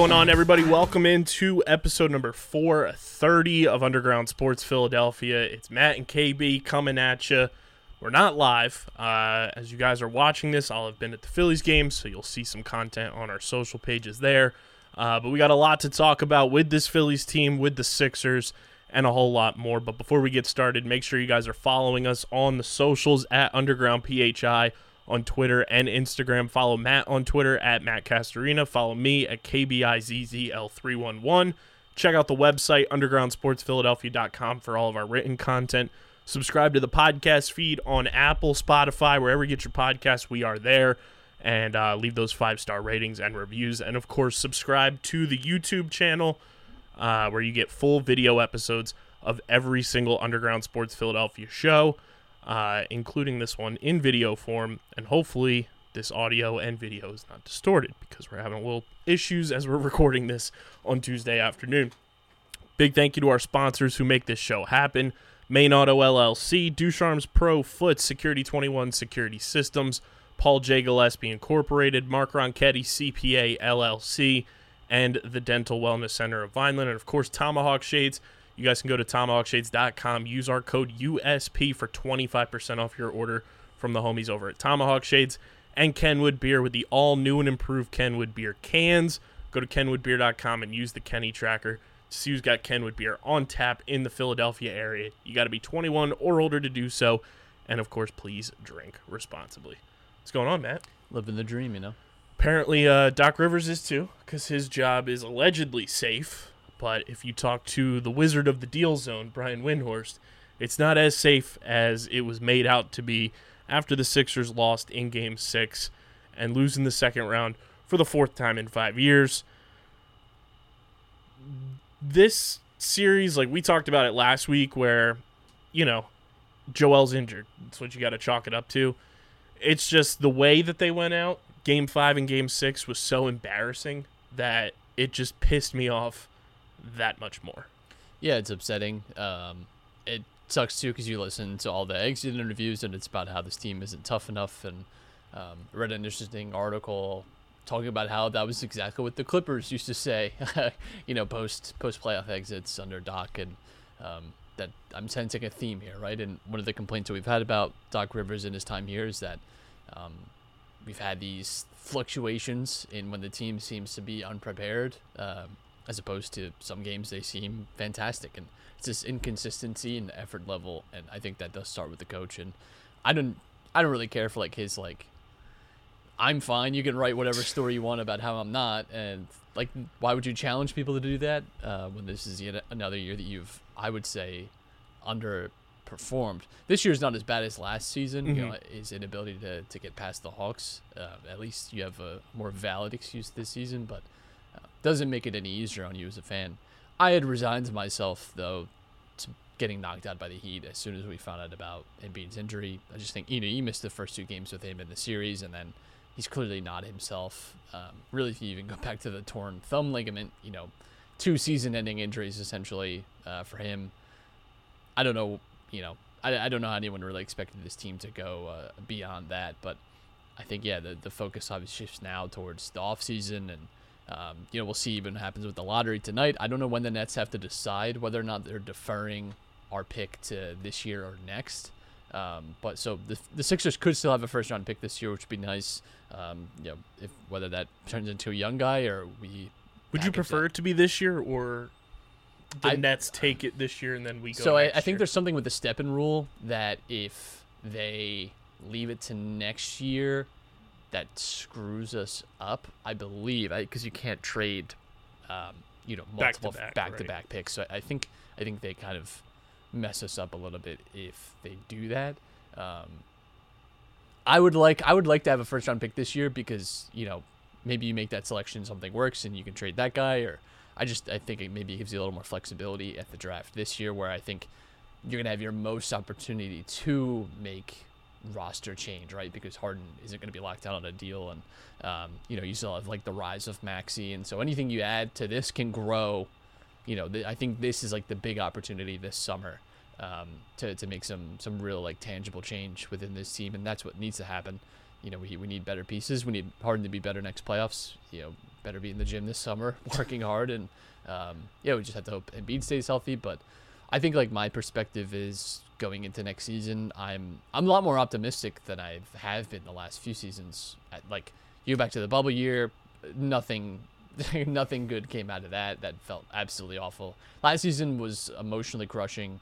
Going on, everybody? Welcome into episode number 430 of Underground Sports Philadelphia. It's Matt and KB coming at you. We're not live. Uh, as you guys are watching this, I'll have been at the Phillies game, so you'll see some content on our social pages there. Uh, but we got a lot to talk about with this Phillies team, with the Sixers, and a whole lot more. But before we get started, make sure you guys are following us on the socials at Underground PHI on Twitter and Instagram. Follow Matt on Twitter at Matt Castorina. Follow me at KBIZZL311. Check out the website, undergroundsportsphiladelphia.com, for all of our written content. Subscribe to the podcast feed on Apple, Spotify, wherever you get your podcasts. We are there. And uh, leave those five star ratings and reviews. And of course, subscribe to the YouTube channel uh, where you get full video episodes of every single Underground Sports Philadelphia show, uh, including this one in video form. And hopefully, this audio and video is not distorted because we're having a little issues as we're recording this on Tuesday afternoon. Big thank you to our sponsors who make this show happen. Main Auto LLC, Ducharme's Pro Foot, Security 21 Security Systems, Paul J. Gillespie Incorporated, Mark Ronchetti CPA LLC, and the Dental Wellness Center of Vineland, and of course Tomahawk Shades. You guys can go to tomahawkshades.com, use our code USP for 25% off your order from the homies over at Tomahawk Shades and Kenwood Beer with the all new and improved Kenwood Beer cans. Go to kenwoodbeer.com and use the Kenny tracker to see who's got Kenwood Beer on tap in the Philadelphia area. You got to be 21 or older to do so, and of course, please drink responsibly. What's going on, Matt? Living the dream, you know. Apparently, uh, Doc Rivers is too, because his job is allegedly safe. But if you talk to the wizard of the deal zone, Brian Windhorst, it's not as safe as it was made out to be after the Sixers lost in Game 6 and losing the second round for the fourth time in five years. This series, like we talked about it last week, where, you know, Joel's injured. That's what you got to chalk it up to. It's just the way that they went out. Game five and game six was so embarrassing that it just pissed me off that much more. Yeah, it's upsetting. Um, it sucks too because you listen to all the exit interviews and it's about how this team isn't tough enough. And um, read an interesting article talking about how that was exactly what the Clippers used to say, you know, post post playoff exits under Doc, and um, that I'm sensing a theme here, right? And one of the complaints that we've had about Doc Rivers in his time here is that um, we've had these fluctuations in when the team seems to be unprepared, um, as opposed to some games they seem fantastic, and it's this inconsistency and the effort level, and I think that does start with the coach, and I don't, I don't really care for like his like I'm fine. You can write whatever story you want about how I'm not, and like, why would you challenge people to do that uh, when this is yet another year that you've, I would say, underperformed. This year's not as bad as last season. You know, his inability to, to get past the Hawks. Uh, at least you have a more valid excuse this season, but doesn't make it any easier on you as a fan. I had resigned myself though to getting knocked out by the Heat as soon as we found out about Embiid's injury. I just think you know you missed the first two games with him in the series, and then he's clearly not himself. Um, really, if you even go back to the torn thumb ligament, you know, two season-ending injuries essentially uh, for him. I don't know, you know, I, I don't know how anyone really expected this team to go uh, beyond that, but I think yeah, the the focus obviously shifts now towards the offseason and. Um, you know, we'll see even what happens with the lottery tonight. I don't know when the Nets have to decide whether or not they're deferring our pick to this year or next. Um, but so the, the Sixers could still have a first round pick this year, which would be nice. Um, you know, if whether that turns into a young guy or we. Would you prefer it. to be this year or the I- Nets take it this year and then we go? So I, I think year? there's something with the step in rule that if they leave it to next year, that screws us up. I believe because you can't trade um, you know Back to multiple back, to back picks. So I I think I think they kind of mess us up a little bit if they do that. Um, I would like I would like to have a first round pick this year because you know maybe you make that selection something works and you can trade that guy or I just I think it maybe gives you a little more flexibility at the draft this year where I think you're gonna have your most opportunity to make roster change right because Harden isn't gonna be locked down on a deal and um, you know you still have like the rise of Maxey and so anything you add to this can grow you know th- I think this is like the big opportunity this summer um, to, to make some some real like tangible change within this team, and that's what needs to happen. You know, we, we need better pieces. We need Harden to be better next playoffs. You know, better be in the gym this summer, working hard, and um, yeah, we just have to hope Embiid stays healthy. But I think like my perspective is going into next season. I'm I'm a lot more optimistic than I have been the last few seasons. At, like you back to the bubble year, nothing nothing good came out of that. That felt absolutely awful. Last season was emotionally crushing,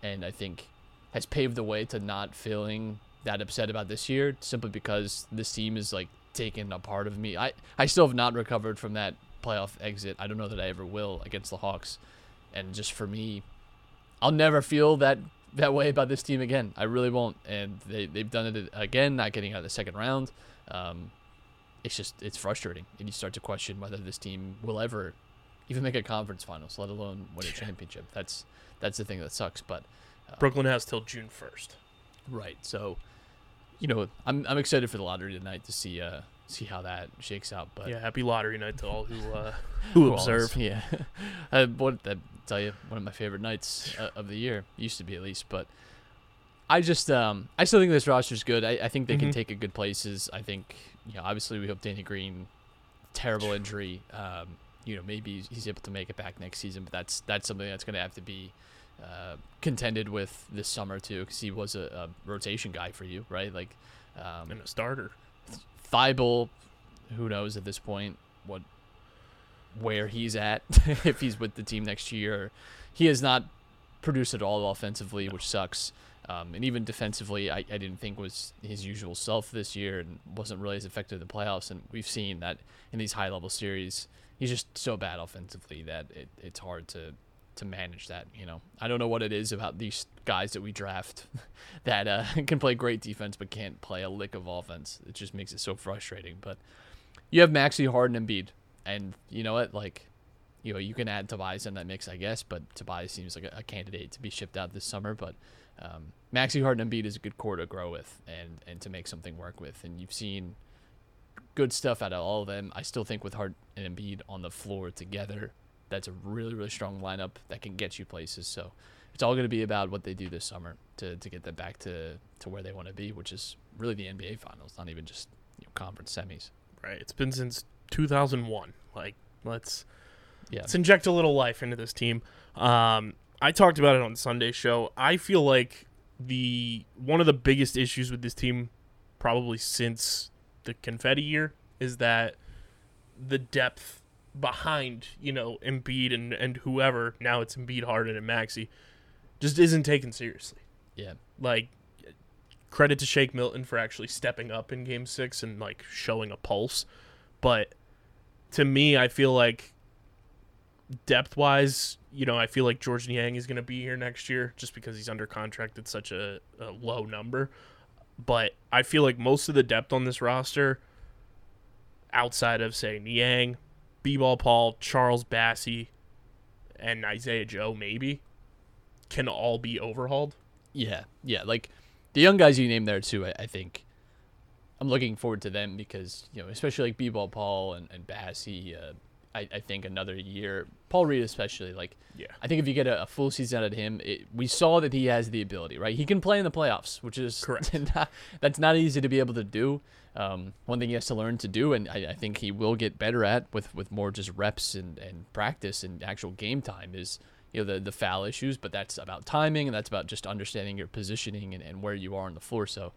and I think has paved the way to not feeling that upset about this year simply because this team is like taken a part of me. I I still have not recovered from that playoff exit. I don't know that I ever will against the Hawks, and just for me, I'll never feel that that way about this team again. I really won't. And they they've done it again, not getting out of the second round. Um, it's just it's frustrating, and you start to question whether this team will ever even make a conference finals, let alone win a championship. That's that's the thing that sucks. But Brooklyn has till June first. right, so you know, I'm I'm excited for the lottery tonight to see uh see how that shakes out. But Yeah, happy lottery night to all who uh, who observe. Yeah, uh, what that tell you one of my favorite nights uh, of the year used to be at least, but I just um I still think this roster's good. I, I think they can Mhm. take it good places. I think you know obviously we hope Danny Green, terrible injury. Um, you know maybe he's- he's able to make it back next season, but that's that's something that's going to have to be uh, contended with this summer too, because he was a, a rotation guy for you, right? Like um, and a starter. Thybulle, who knows at this point what where he's at if he's with the team next year. He has not produced at all offensively, which sucks. Um, and even defensively, I, I didn't think was his usual self this year and wasn't really as effective in the playoffs. And we've seen that in these high level series, he's just so bad offensively that it, it's hard to to manage that. You know, I don't know what it is about these guys that we draft that uh, can play great defense but can't play a lick of offense. It just makes it so frustrating. But you have Maxey Harden and Embiid, and you know what? Like, you know, you can add Tobias in that mix, I guess. But Tobias seems like a, a candidate to be shipped out this summer. But um, Maxey Harden and Embiid is a good core to grow with and and to make something work with. And you've seen good stuff out of all of them. I still think with Harden and Embiid on the floor together, that's a really really strong lineup that can get you places. So it's all going to be about what they do this summer to, to get them back to, to where they want to be, which is really the NBA Finals, not even just you know, conference semis. Right. It's been since 2001. Like, let's Yeah, let's inject a little life into this team. Um, I talked about it on Sunday show. I feel like the one of the biggest issues with this team, probably since the confetti year, is that the depth behind you know Embiid and and whoever now it's Embiid, Harden, and Maxey, just isn't taken seriously. yeah, Like credit to Shake Milton for actually stepping up in Game Six and like showing a pulse, but to me, I feel like depth wise, you know, I feel like Georges Niang is going to be here next year just because he's under contract at such a, a low number. But I feel like most of the depth on this roster, outside of say Niang, B-ball Paul, Charles Bassey, and Isaiah Joe, maybe, can all be overhauled. yeah, yeah. Like the young guys you named there too, I, I think I'm looking forward to them because you know, especially like B-ball Paul and and Bassey. Uh, I, I think another year, Paul Reed especially. Like Yeah. I think if you get a, a full season out of him, it, we saw that he has the ability, right? He can play in the playoffs, which is Correct. not, that's not easy to be able to do. Um, one thing he has to learn to do, and I, I think he will get better at with, with more just reps and, and practice and actual game time is you know the the foul issues, but that's about timing and that's about just understanding your positioning and, and where you are on the floor. So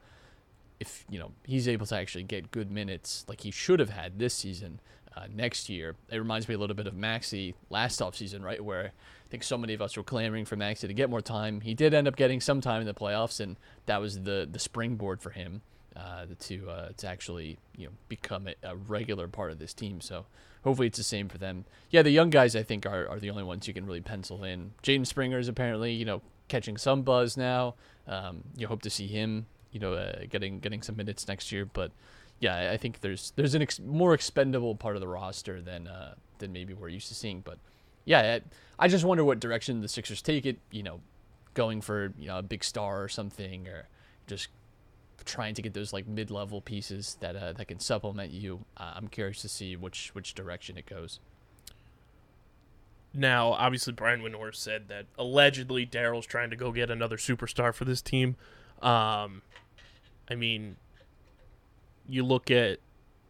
if you know he's able to actually get good minutes like he should have had this season uh, next year it reminds me a little bit of Maxey last offseason right where i think so many of us were clamoring for Maxey to get more time he did end up getting some time in the playoffs and that was the the springboard for him uh, to uh, to actually you know become a, a regular part of this team. So hopefully it's the same for them. Yeah, the young guys I think are, are the only ones you can really pencil in. Jaden Springer is apparently you know catching some buzz now. Um, you hope to see him you know uh, getting getting some minutes next year, but yeah, I- think there's there's an ex- more expendable part of the roster than uh, than maybe we're used to seeing. But yeah, I, I just wonder what direction the Sixers take it. You know, going for you know a big star or something, or just trying to get those like mid-level pieces that uh, that can supplement you. Uh, I'm curious to see which which direction it goes. Now, obviously, Brian Windhorst said that allegedly Daryl's trying to go get another superstar for this team. Um, I mean, you look at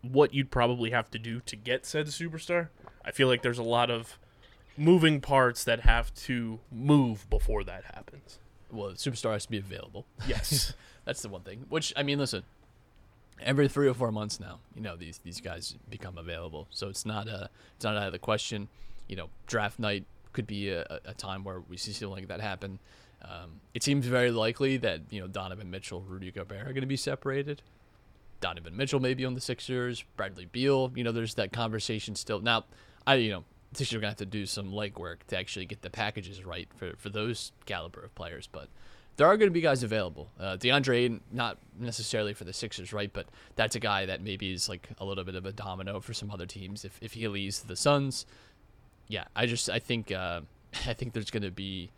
what you'd probably have to do to get said superstar. I feel like there's a lot of moving parts that have to move before that happens. Well, the superstar has to be available. Yes. That's the one thing. Which I mean, listen, every three or four months now, you know, these these guys become available. So it's not a it's not out of the question. You know, draft night could be a, a- time where we see something like that happen. Um, it seems very likely that you know Donovan Mitchell, Rudy Gobert are going to be separated. Donovan Mitchell maybe on the Sixers, Bradley Beal. You know, there's that conversation still. Now, I you know, Sixers are gonna have to do some legwork to actually get the packages right for for those caliber of players, but there are to be guys available. Uh, DeAndre, not necessarily for the Sixers, right? But that's a guy that maybe is like a little bit of a domino for some other teams. If if he leaves the Suns, yeah, I just I think uh, I think there's to be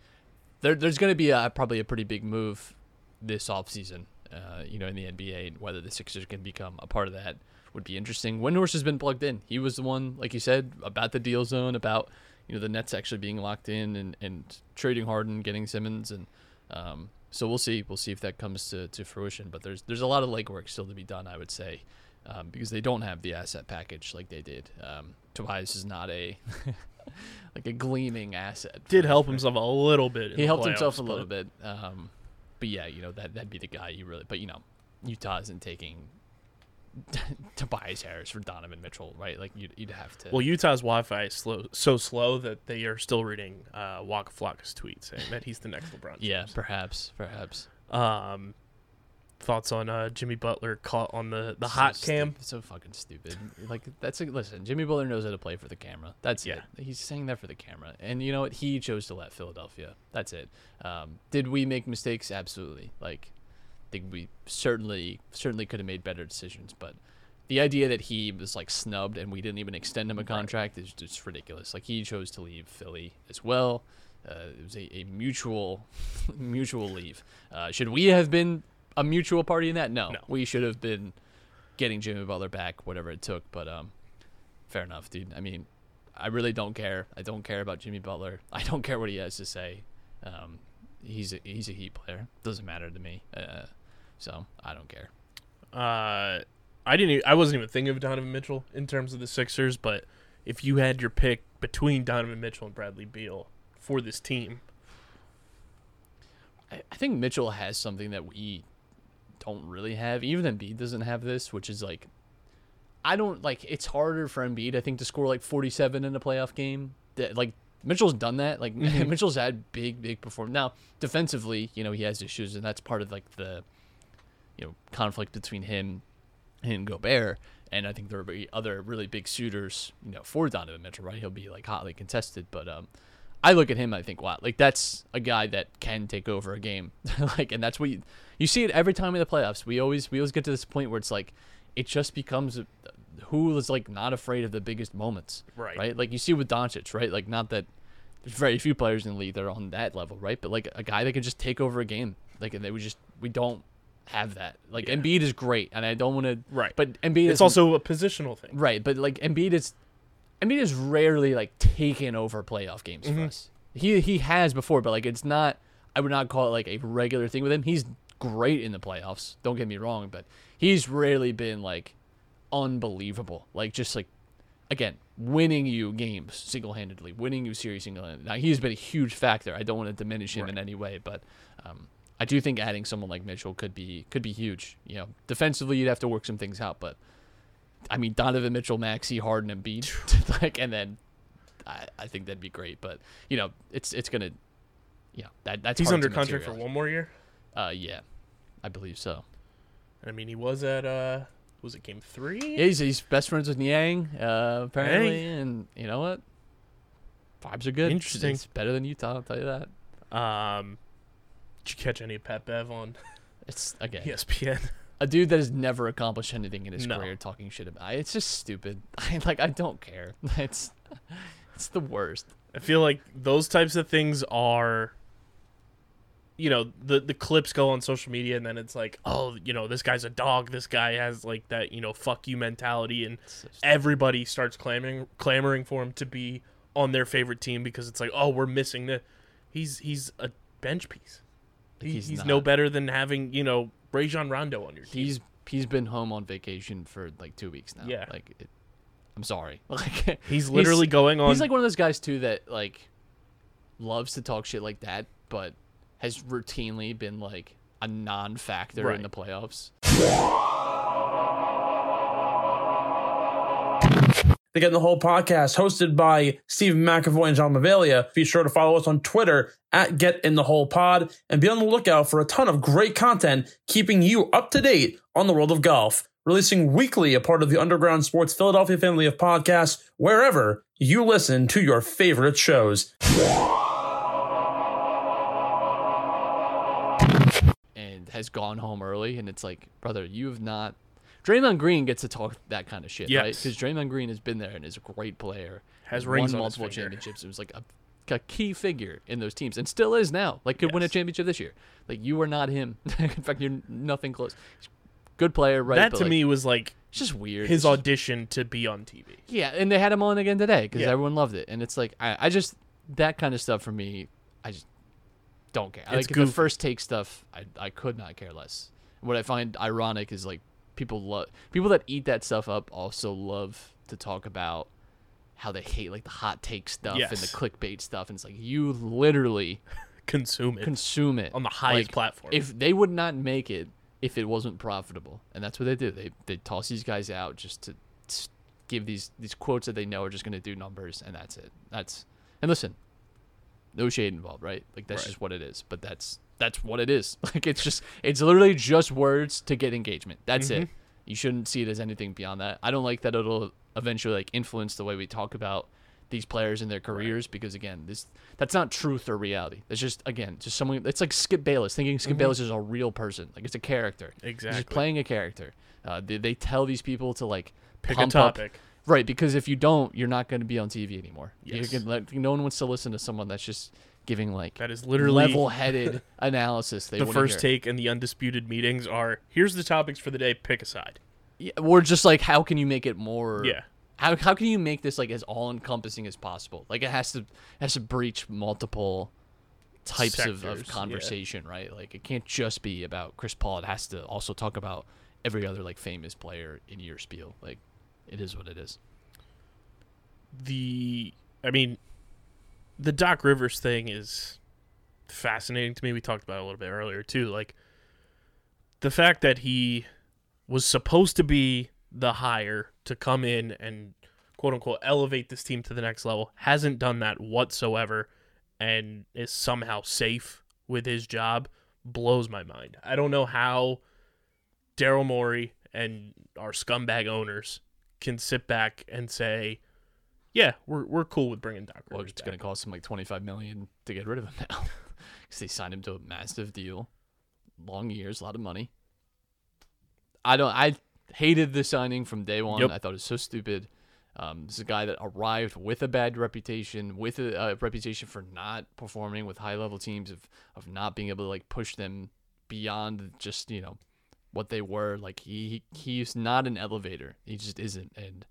there there's to be a, probably a pretty big move this offseason, uh, you know, in the NBA. Whether the Sixers can become a part of that would be interesting. Windhorst has been plugged in. He was the one, like you said, about the deal zone, about you know the Nets actually being locked in and, and trading Harden, getting Simmons, and um, so we'll see. We'll see if that comes to, to fruition. But there's there's a lot of legwork still to be done, I would say, um, because they don't have the asset package like they did. Um, Tobias is not a like a gleaming asset. Did help himself a little bit. He helped himself playoffs, a little bit. Um, but yeah, you know that that'd be the guy you really. But you know, Utah isn't taking Tobias Harris for Donovan Mitchell, right? Like you'd, you'd have to. Well, Utah's Wi-Fi is slow, so slow that they are still reading uh, Waka Flocka's tweet saying that he's the next LeBron. yeah, perhaps, perhaps. Um, thoughts on uh, Jimmy Butler caught on the the So hot stu- cam? so fucking stupid. Like that's a, listen. Jimmy Butler knows how to play for the camera. That's Yeah. it. He's saying that for the camera, and you know what? He chose to let Philadelphia. That's it. Um, did we make mistakes? Absolutely. Like, think we certainly certainly could have made better decisions, but. The idea that he was like snubbed and we didn't even extend him a contract is just ridiculous. Like he chose to leave Philly as well. Uh, it was a, a mutual mutual leave. Uh, should we have been a mutual party in that? No. No. We should have been getting Jimmy Butler back, whatever it took. But um, fair enough, dude. I mean, I really don't care. I don't care about Jimmy Butler. I don't care what he has to say. Um, he's a, he's a Heat player. Doesn't matter to me. Uh, so I don't care. Uh, I didn't. I wasn't even thinking of Donovan Mitchell in terms of the Sixers, but if you had your pick between Donovan Mitchell and Bradley Beal for this team, I, I think Mitchell has something that we don't really have. Even Embiid doesn't have this, which is like, I don't like. It's harder for Embiid, I think, to score like 47 in a playoff game. That like Mitchell's done that. Like Mitchell's had big, big performance. Now defensively, you know, he has issues, and that's part of like the, you know, conflict between him and Gobert. And I think there will be other really big shooters, you know, for Donovan Mitchell, right? He'll be like hotly contested, but um, I look at him, I think, wow, like that's a guy that can take over a game, like, and that's what you, you see it every time in the playoffs. We always we always get to this point where it's like, it just becomes who is like not afraid of the biggest moments, Right. Right, like you see with Doncic, right? Like not that there's very few players in the league that are on that level, right? But like a guy that can just take over a game, like and they we just we don't have that. Like Yeah. Embiid is great, and I don't want to, Right. But Embiid it's is also a positional thing. Right, but like Embiid is Embiid is rarely like taken over playoff games for us. He he has before, but like it's not I would not call it like a regular thing with him. He's great in the playoffs. Don't get me wrong, but he's rarely been like unbelievable. Like just like again, winning you games single-handedly, winning you series single-handedly. Now he's been a huge factor. I don't want to diminish him in any way, but um, I do think adding someone like Mitchell could be could be huge. You know, defensively you'd have to work some things out, but I mean Donovan Mitchell, Maxey, Harden, Embiid, like, and then I, I think that'd be great. But you know, it's it's gonna, yeah, that that's He's under contract for one more year. Uh, yeah, I believe so. I mean, he was at uh, was it game three? Yeah, he's, he's best friends with Niang, uh, apparently, and you know what? Vibes are good. Interesting. It's better than Utah. I'll tell you that. Um, did you catch any of Pat Bev on It's again ESPN? a dude that has never accomplished anything in his No. career talking shit about. It's just stupid. I like. I don't care. It's it's the worst. I feel like those types of things are you know, the the clips go on social media and then it's like, oh, you know, this guy's a dog, this guy has like that, you know, fuck you mentality and It's everybody starts clamoring clamoring for him to be on their favorite team because it's like, oh, we're missing the he's he's a bench piece. He- He's he's, no better than having, you know, Rajon Rondo on your team. he's he's been home on vacation for like two weeks now. Yeah. Like, it, I'm sorry. Like He's literally going on He's like one of those guys too that like loves to talk shit like that, but has routinely been like a non-factor Right. in the playoffs. The Get in the Hole podcast, hosted by Steve McAvoy and John Mavalia. Be sure to follow us on Twitter at Get in the Hole Pod and be on the lookout for a ton of great content keeping you up to date on the world of golf. Releasing weekly, a part of the Underground Sports Philadelphia family of podcasts, wherever you listen to your favorite shows. and has gone home early, and it's like, brother, you have not. Draymond Green gets to talk that kind of shit, right? Because Draymond Green has been there and is a great player. Has won rings on multiple championships. It was like a, a key figure in those teams, and still is now. Like could win a championship this year. Like you are not him. in fact, you're nothing close. Good player, right? that to like, me was like it's just weird. his It's just- audition to be on TV. Yeah, and they had him on again today because Yeah. everyone loved it, and it's like I, I just that kind of stuff for me, I just don't care. It's like the first take stuff, I I could not care less. What I find ironic is like people love people that eat that stuff up also love to talk about how they hate like the hot take stuff and the clickbait stuff, and it's like you literally Consume it. consume it On the highest Like, platform. If they would not make it if it wasn't profitable, and that's what they do. They they toss these guys out just to give these these quotes that they know are just going to do numbers, and that's it. That's and listen, no shade involved, right? Like that's Right. just what it is. But that's that's what it is. Like it's just it's literally just words to get engagement. That's it. Mm-hmm. You shouldn't see it as anything beyond that. I don't like that it'll eventually like influence the way we talk about these players and their careers because again, this that's not truth or reality. That's just again just someone. It's like Skip Bayless thinking Skip Bayless is a real person. Like it's a character. He's Exactly. just playing a character. Uh, they, they tell these people to like Pick a pump up- topic. Right, because if you don't, you're not going to be on TV anymore. Yes. Can, like, no one wants to listen to someone that's just giving like That is literally level-headed analysis. They the first hear. take and the undisputed meetings are here's the topics for the day. Pick a side. Yeah, or just like how can you make it more? Yeah. How how can you make this like as all-encompassing as possible? Like it has to has to breach multiple types of, Sectors, of yeah. conversation, right? Like it can't just be about Chris Paul. It has to also talk about every other like famous player in your spiel. Like it is what it is. The I mean, the Doc Rivers thing is fascinating to me. We talked about it a little bit earlier too. Like the fact that he was supposed to be the hire to come in and quote unquote elevate this team to the next level hasn't done that whatsoever and is somehow safe with his job blows my mind. I don't know how Daryl Morey and our scumbag owners can sit back and say, "Yeah, we're we're cool with bringing Doc Well, it's back." going to cost him like 25 million to get rid of him now because they signed him to a massive deal, long years, a lot of money. I don't. I hated the signing from day one. Yep. I thought it was so stupid. Um, this is a guy that arrived with a bad reputation, with a, a reputation for not performing with high level teams, of of not being able to like push them beyond just you know what they were. Like he, he he's not an elevator. He just isn't. And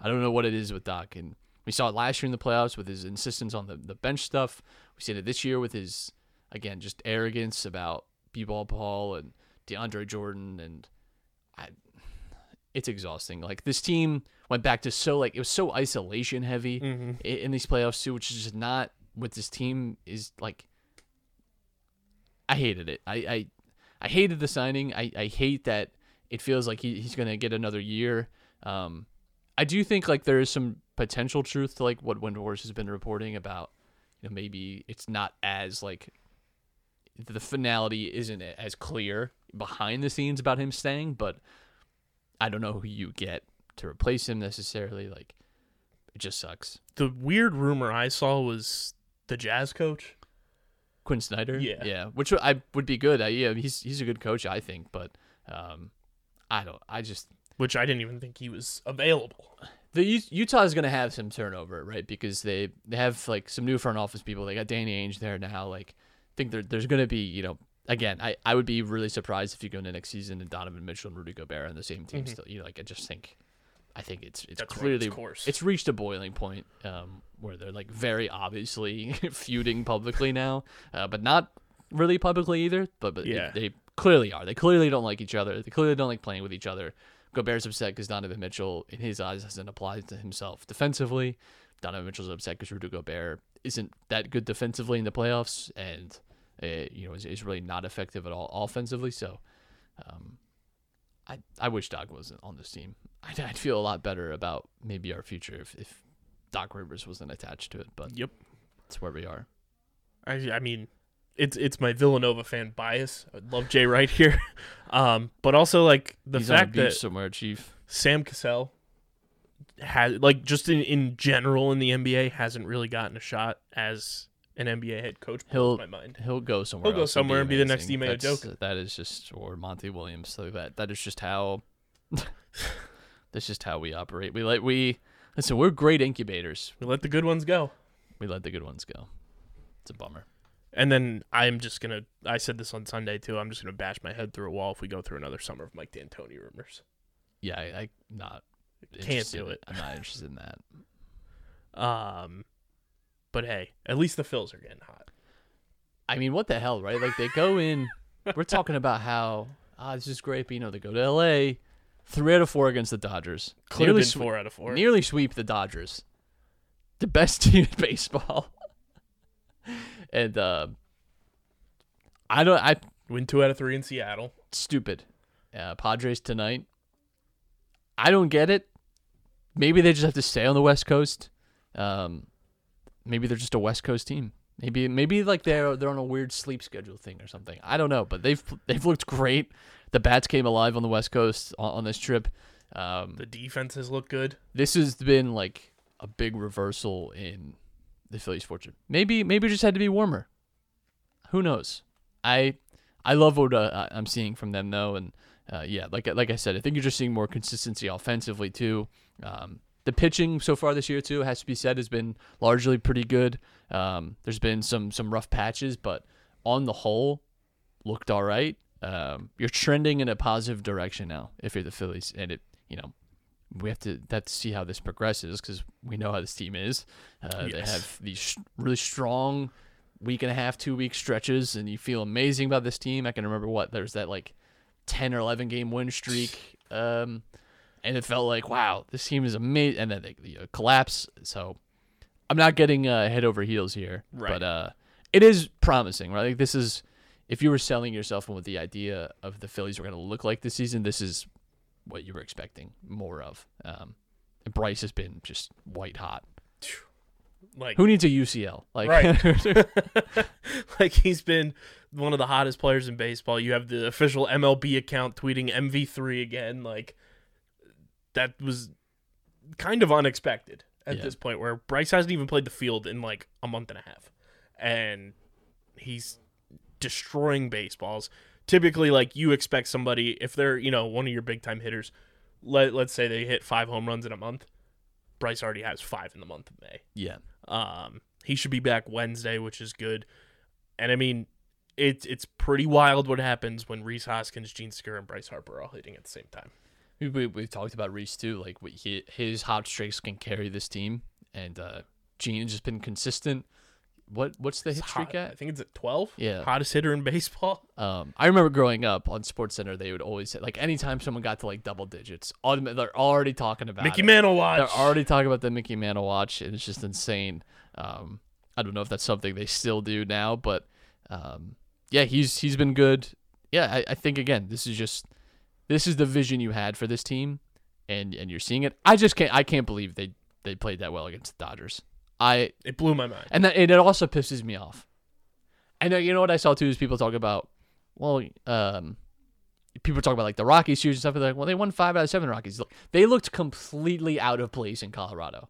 I don't know what it is with Doc. And we saw it last year in the playoffs with his insistence on the, the bench stuff. We seen it this year with his again just arrogance about B-ball Paul and DeAndre Jordan and I it's exhausting. Like this team went back to so like it was so isolation heavy Mm-hmm. i- in these playoffs too, which is just not what this team is like. I hated it. I I, I hated the signing. I, I hate that it feels like he, he's gonna get another year. Um, I do think like there is some potential truth to like what Windhorst has been reporting about. You know, maybe it's not as like the finality isn't as clear behind the scenes about him staying, but I don't know who you get to replace him necessarily. Like, it just sucks. The weird rumor I saw was the Jazz coach. Quin Snyder, Yeah. yeah, which I would be good. I, yeah, he's he's a good coach, I think, but um, I don't. I just which I didn't even think he was available. The U- Utah is going to have some turnover, right? Because they they have like some new front office people. They got Danny Ainge there now. Like, I think there, there's going to be, you know, again, I, I would be really surprised if you go into next season and Donovan Mitchell and Rudy Gobert are on the same team still. You know, like I just think, I think it's it's That's run its clearly course. it's reached a boiling point um, where they're like very obviously feuding publicly now, uh, but not really publicly either. But but Yeah. they, they clearly are. They clearly don't like each other. They clearly don't like playing with each other. Gobert's upset because Donovan Mitchell, in his eyes, hasn't applied to himself defensively. Donovan Mitchell's upset because Rudy Gobert isn't that good defensively in the playoffs, and uh, you know is, is really not effective at all offensively. So, um, I I wish Doc wasn't on this team. I'd, I'd feel a lot better about maybe our future if, if Doc Rivers wasn't attached to it. But Yep. that's where we are. I I mean, it's it's my Villanova fan bias. I love Jay Wright here, um, but also like the He's fact that somewhere, Chief. Sam Cassell had like just in in general in the NBA hasn't really gotten a shot as an NBA head coach. He'll my mind. he'll go somewhere. He'll go somewhere and be the next. Ime That's- That is just or Monty Williams. So that that is just how. that's just how we operate. We let we listen. We're great incubators. We let the good ones go. We let the good ones go. It's a bummer. And then I'm just gonna. I said this on Sunday too. I'm just gonna bash my head through a wall if we go through another summer of Mike D'Antoni rumors. Yeah, I, I not Can't do it. I'm not interested in that. Um, but hey, at least the Phils are getting hot. I mean, what the hell, right? Like they go in. we're talking about how ah, this is great. But, you know, they go to L.A. Three out of four against the Dodgers. Could have Nearly been swe- four out of four. Nearly sweep the Dodgers. The best team in baseball. And uh, I don't. I Win two out of three in Seattle. stupid. Uh, Padres tonight. I don't get it. Maybe they just have to stay on the West Coast. Um, maybe they're just a West Coast team. Maybe maybe like they're they're on a weird sleep schedule thing or something. I don't know, but they've they've looked great. The bats came alive on the West Coast on, on this trip. Um, The defenses look good. this has been like a big reversal in the Phillies' fortune. Maybe maybe it just had to be warmer. Who knows? I I love what uh, I'm seeing from them though, and uh, yeah, like like I said, I think you're just seeing more consistency offensively too. Um, the pitching so far this year too has to be said has been largely pretty good. Um, there's been some some rough patches, but on the whole, looked all right. Um, you're trending in a positive direction now if you're the Phillies, and it you know we have to have to see how this progresses because we know how this team is. Uh, They have these really strong week and a half, two week stretches, and you feel amazing about this team. I can remember what there's that like ten or eleven game win streak, um, and it felt like wow, this team is amazing. And then they, they uh, collapse. So I'm not getting uh, head over heels here, Right. but uh, it is promising, right? Like this is if you were selling yourself with the idea of the Phillies were going to look like this season, this is what you were expecting more of. Um, and Bryce has been just white hot. Like Who needs a UCL? Like, Right. like he's been one of the hottest players in baseball. You have the official MLB account tweeting MV3 again. Like that was kind of unexpected at Yeah. this point where Bryce hasn't even played the field in like a month and a half. And he's destroying baseballs. Typically like you expect somebody if they're, you know, one of your big time hitters, let let's say they hit 5 home runs in a month. Bryce already has 5 in the month of May. yeah, Um, he should be back Wednesday, which is good. And I mean, it's it's pretty wild what happens when Rhys Hoskins, Jean Segura, and Bryce Harper are all hitting at the same time. we, we we've talked about Rhys too. Like he, his hot streaks can carry this team, and uh, Jean has just been consistent. What what's the hit It's streak hot. at? I think it's at twelve. Yeah. hottest hitter in baseball. Um, I remember growing up on Sports Center, they would always say like anytime someone got to like double digits, they're already talking about Mickey it. Mantle watch. They're already talking about the Mickey Mantle watch, and it's just insane. Um, I don't know if that's something they still do now, but um, yeah, he's he's been good. Yeah, I, I think again, this is just this is the vision you had for this team, and and you're seeing it. I just can't I can't believe they they played that well against the Dodgers. I it blew my mind. and that and it also pisses me off. And uh, you know what I saw too is people talk about, well, um, people talk about like the Rockies series and stuff. They're like, well, they won five out of seven Rockies. Look, they looked completely out of place in Colorado.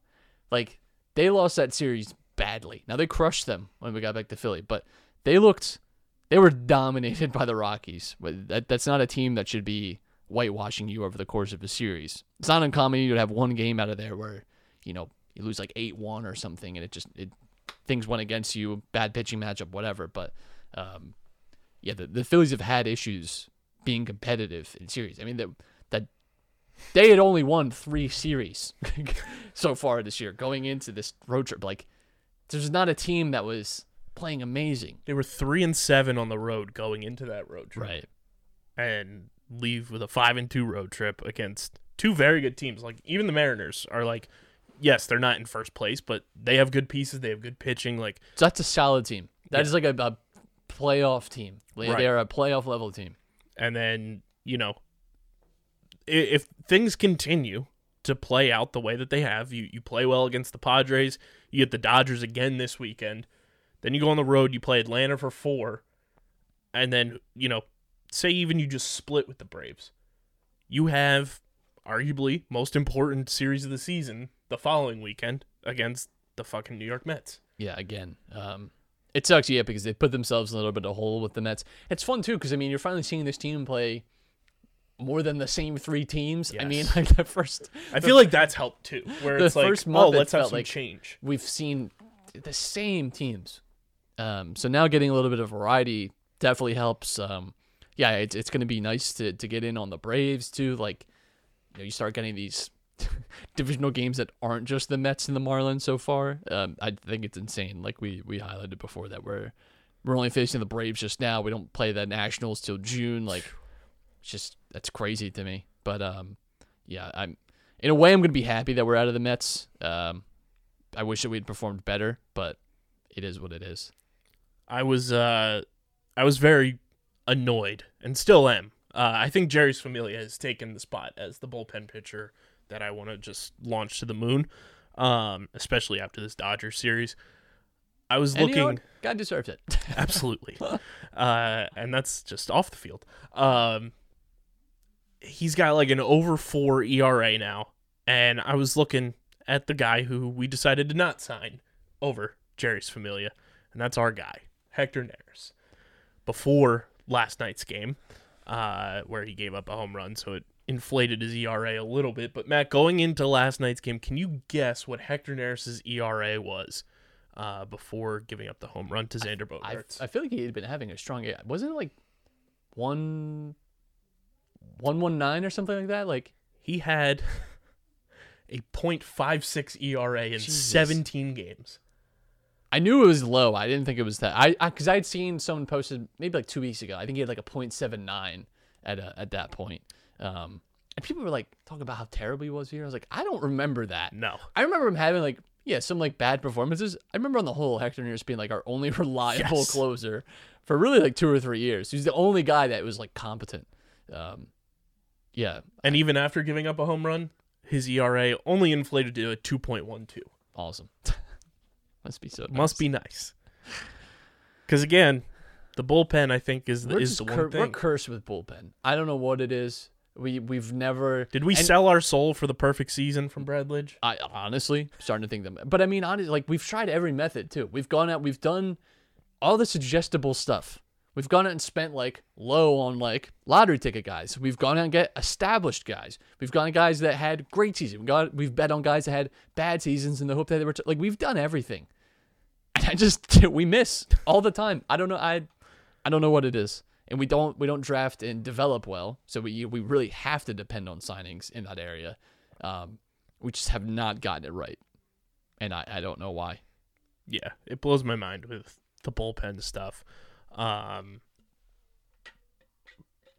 Like they lost that series badly. Now they crushed them when we got back to Philly, but they looked they were dominated by the Rockies. But that that's not a team that should be whitewashing you over the course of a series. It's not uncommon you to have one game out of there where you know you lose like eight one or something, and it just it things went against you, bad pitching matchup, whatever. But um, yeah, the, the Phillies have had issues being competitive in series. I mean that that they had only won three series so far this year going into this road trip. Like there's not a team that was playing amazing. They were three and seven on the road going into that road trip, Right. and leave with a five and two road trip against two very good teams. Like even the Mariners are like, yes, they're not in first place, but they have good pieces. They have good pitching. Like So that's a solid team. That Yeah. is like a, a playoff team. They, Right. they are a playoff level team. and then you know i- if things continue to play out the way that they have you you play well against the Padres you get the Dodgers again this weekend then you go on the road you play Atlanta for 4 and then you know say even you just split with the Braves you have arguably most important series of the season the following weekend against the fucking New York Mets Yeah, again, um, it sucks. Yeah, because they put themselves in a little bit of a hole with the Mets. It's fun too because I mean you're finally seeing this team play more than the same three teams. I mean, Yes. like the first, I feel like that's helped too where the it's like first oh month it let's have some like- change we've seen the same teams. Um, so now getting a little bit of variety definitely helps. Um, yeah, it's it's gonna be nice to to get in on the Braves too. Like, you know, you start getting these divisional games that aren't just the Mets and the Marlins so far. Um, I think it's insane. Like we we highlighted before that we're we're only facing the Braves just now. We don't play the Nationals till June. Like, it's just that's crazy to me. But um, yeah, I'm in a way I'm gonna be happy that we're out of the Mets. Um, I wish that we'd performed better, but it is what it is. I was uh I was very annoyed and still am. Uh, I think Jeurys Familia has taken the spot as the bullpen pitcher that I want to just launch to the moon, um, especially after this Dodgers series. I was And you looking know what? God deserves it. absolutely, uh, and that's just off the field. Um, he's got like an over four ERA now, and I was looking at the guy who we decided to not sign over Jeurys Familia, and that's our guy Hector Neris. Before last night's game, uh, where he gave up a home run, so it inflated his ERA a little bit. But Matt, going into last night's game, can you guess what Hector Neris's ERA was? Uh, before giving up the home run to Xander I, Bogaerts. I feel like he had been having a strong. Wasn't it like one one one nine or something like that? Like he had a .56 ERA in Jesus. 17 games. I knew it was low. I didn't think it was that. I because I, had seen someone posted maybe like two weeks ago. I think he had like a .79 at a, at that point. Um, and people were like talking about how terrible he was here. I was like, I don't remember that. No. I remember him having like yeah some like bad performances. I remember on the whole Hector Neris being like our only reliable Yes. closer for really like two or three years. He's the only guy that was like competent. Um, yeah, And even after giving up a home run, his ERA only inflated to a 2.12. awesome. Must be so. Must be nice. Because again, the bullpen I think is We're is the cur- one we're thing. cursed with bullpen. I don't know what it is. We we've never Did we and sell our soul for the perfect season from Brad Lidge? I honestly starting to think that. But I mean, honestly, like we've tried every method too. We've gone out, we've done all the suggestible stuff. We've gone out and spent like low on like lottery ticket guys. We've gone out and get established guys. We've gone guys that had great seasons. We got we've bet on guys that had bad seasons in the hope that they were t- like we've done everything. And I just we miss all the time. I don't know. I I don't know what it is. And we don't we don't draft and develop well, so we we really have to depend on signings in that area. Um, we just have not gotten it right, and I, I don't know why. Yeah, it blows my mind with the bullpen stuff. Um,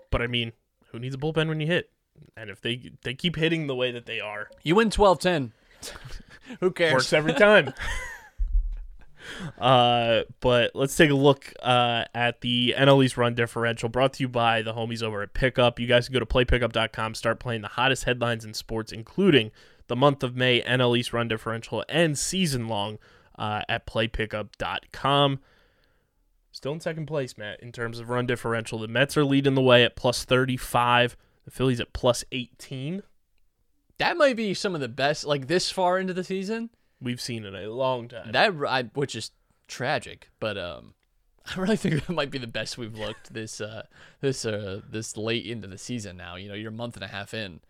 but I mean, who needs a bullpen when you hit? And if they they keep hitting the way that they are, You win 12-10. Who cares? works every time. uh, but let's take a look uh, at the NL East run differential brought to you by the homies over at Pickup. You guys can go to playpickup.com, start playing the hottest headlines in sports, including the month of May NL East run differential and season long uh, at playpickup.com. still in second place, Matt, in terms of run differential. The Mets are leading the way at plus 35. The Phillies at plus 18. That might be some of the best, like this far into the season. We've seen in a long time. That I, which is tragic, but um, I really think that might be the best we've looked this uh this uh this late into the season. Now you know you're a month and a half in.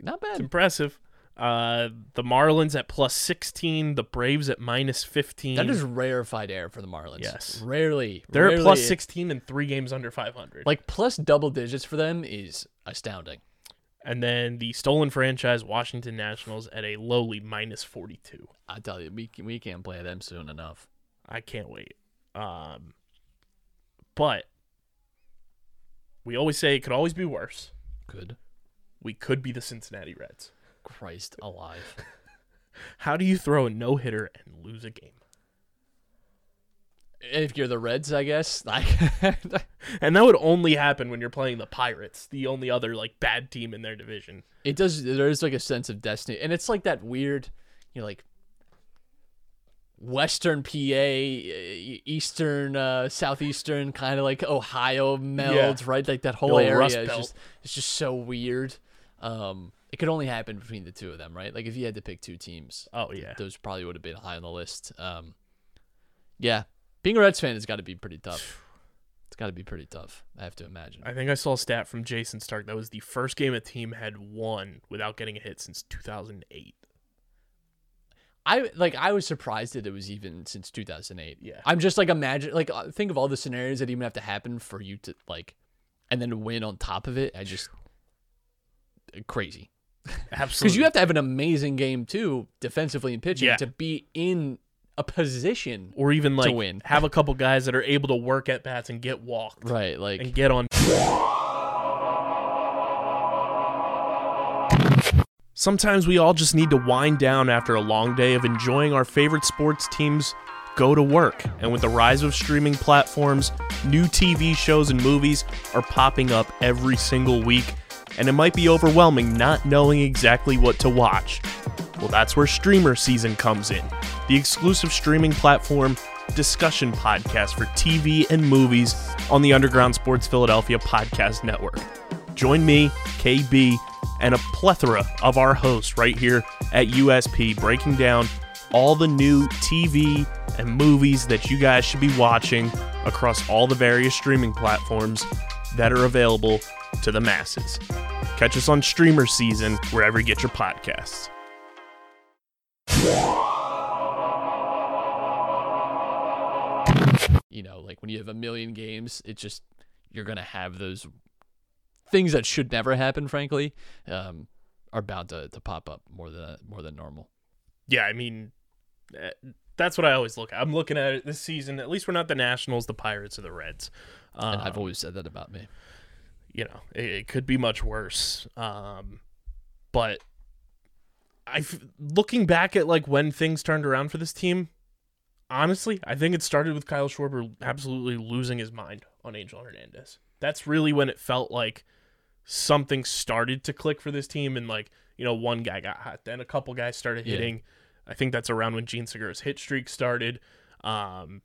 Not It's bad. impressive. Uh, the Marlins at plus 16. The Braves at minus 15. That is rarefied air for the Marlins. Yes. rarely. They're at rarely- plus 16 and three games under 500. Like plus double digits for them is astounding. And then the stolen franchise Washington Nationals at a lowly minus 42. I tell you, we can, we can't play them soon enough. I can't wait. Um, but we always say it could always be worse. Could We could be the Cincinnati Reds. Christ alive. How do you throw a no hitter and lose a game? If you're the Reds, I guess. Like, And that would only happen when you're playing the Pirates, the only other like bad team in their division. it does. There is like a sense of destiny, and it's like that weird, you know, like Western PA, Eastern, uh, Southeastern, kind of like Ohio meld, right? Like that whole area is just it's just so weird. Um, it could only happen between the two of them, right? Like if you had to pick two teams, Oh yeah. those probably would have been high on the list. Um, yeah, being a Reds fan has got to be pretty tough. It's got to be pretty tough. I have to imagine. I think I saw a stat from Jason Stark that was the first game a team had won without getting a hit since 2008. I like I was surprised that it was even since 2008. Yeah. I'm just like imagine like uh, think of all the scenarios that even have to happen for you to like and then win on top of it. I just crazy. Absolutely. Cuz you have to have an amazing game too defensively and pitching Yeah. to be in a position or even like win. have a couple guys that are able to work at bats and get walked right like and get on. Sometimes we all just need to wind down after a long day of enjoying our favorite sports teams go to work. And with the rise of streaming platforms, new TV shows and movies are popping up every single week, and it might be overwhelming not knowing exactly what to watch. Well, that's where Streamer Season comes in, the exclusive streaming platform discussion podcast for TV and movies on the Underground Sports Philadelphia Podcast Network. Join me, KB, and a plethora of our hosts right here at USP breaking down all the new TV and movies that you guys should be watching across all the various streaming platforms that are available to the masses. Catch us on Streamer Season wherever you get your podcasts. You know like when you have a million games it just you're going to have those things that should never happen frankly um are bound to, to pop up more than more than normal. Yeah, I mean, eh, that's what I always look at. I'm looking at it this season. At least we're not the Nationals, the Pirates, or the Reds. Um, And I've always said that about me. you know, it, it could be much worse. Um, but I, looking back at like when things turned around for this team, honestly, I think it started with Kyle Schwarber absolutely losing his mind on Angel Hernandez. That's really when it felt like something started to click for this team, and like you know, one guy got hot, then a couple guys started Yeah. hitting. I think that's around when Jean Segura's hit streak started. Um,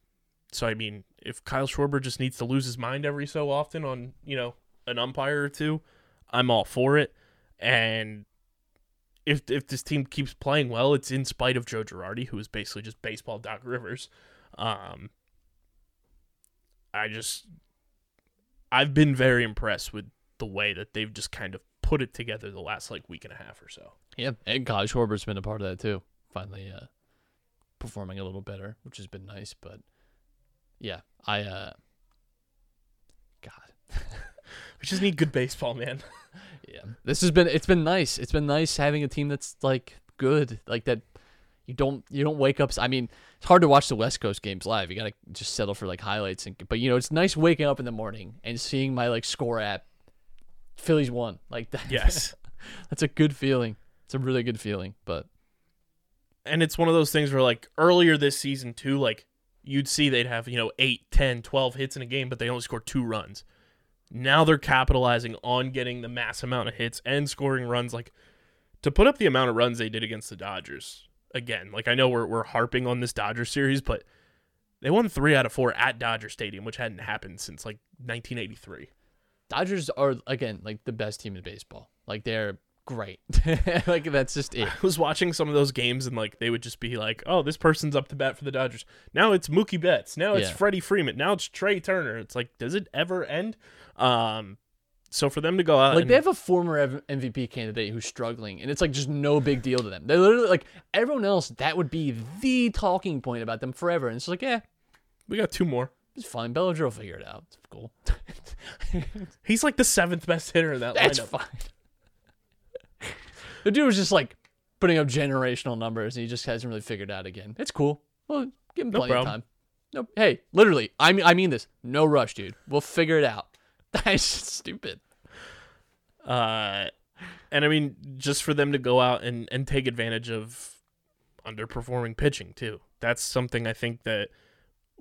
so I mean, if Kyle Schwarber just needs to lose his mind every so often on you know an umpire or two, I'm all for it. And if if this team keeps playing well, it's in spite of Joe Girardi, who is basically just baseball Doc Rivers. Um, I just I've been very impressed with the way that they've just kind of put it together the last like week and a half or so. Yeah, and Kyle Schwarber's been a part of that too. Finally, uh, performing a little better, which has been nice. But yeah, I uh, God, We just need good baseball, man. yeah, this has been it's been nice. It's been nice having a team that's like good, like that. You don't you don't wake up. I mean, it's hard to watch the West Coast games live. You gotta just settle for like highlights, and but you know it's nice waking up in the morning and seeing my like score app. Phillies won like that. Yes. that's a good feeling. It's a really good feeling. But and it's one of those things where like earlier this season too like you'd see they'd have you know 8 10 12 hits in a game but they only scored two runs now they're capitalizing on getting the mass amount of hits and scoring runs like to put up the amount of runs they did against the dodgers again like i know we're, we're harping on this dodger series but They won three out of four at Dodger Stadium, which hadn't happened since like 1983. Dodgers are again like the best team in baseball. Like they're great. like that's just it. I was watching some of those games and like they would just be like, "Oh, this person's up to bat for the Dodgers." Now it's Mookie Betts. Now it's Yeah. Freddie Freeman. Now it's Trea Turner. It's like, does it ever end? Um, so for them to go out, Like and, they have a former MVP candidate who's struggling, and it's like just no big deal to them. They're literally like everyone else. That would be the talking point about them forever. And it's like, yeah, we got two more. it's fine. Bellinger will figure it out. It's cool. He's like the seventh best hitter in that That's lineup. fine. the dude was just like putting up generational numbers, and he just hasn't really figured out again. It's cool. Well, give him No plenty of time. No, hey, literally, I mean, I mean this. No rush, dude. We'll figure it out. That's stupid. Uh, and I mean, just for them to go out and, and take advantage of underperforming pitching too. That's something I think that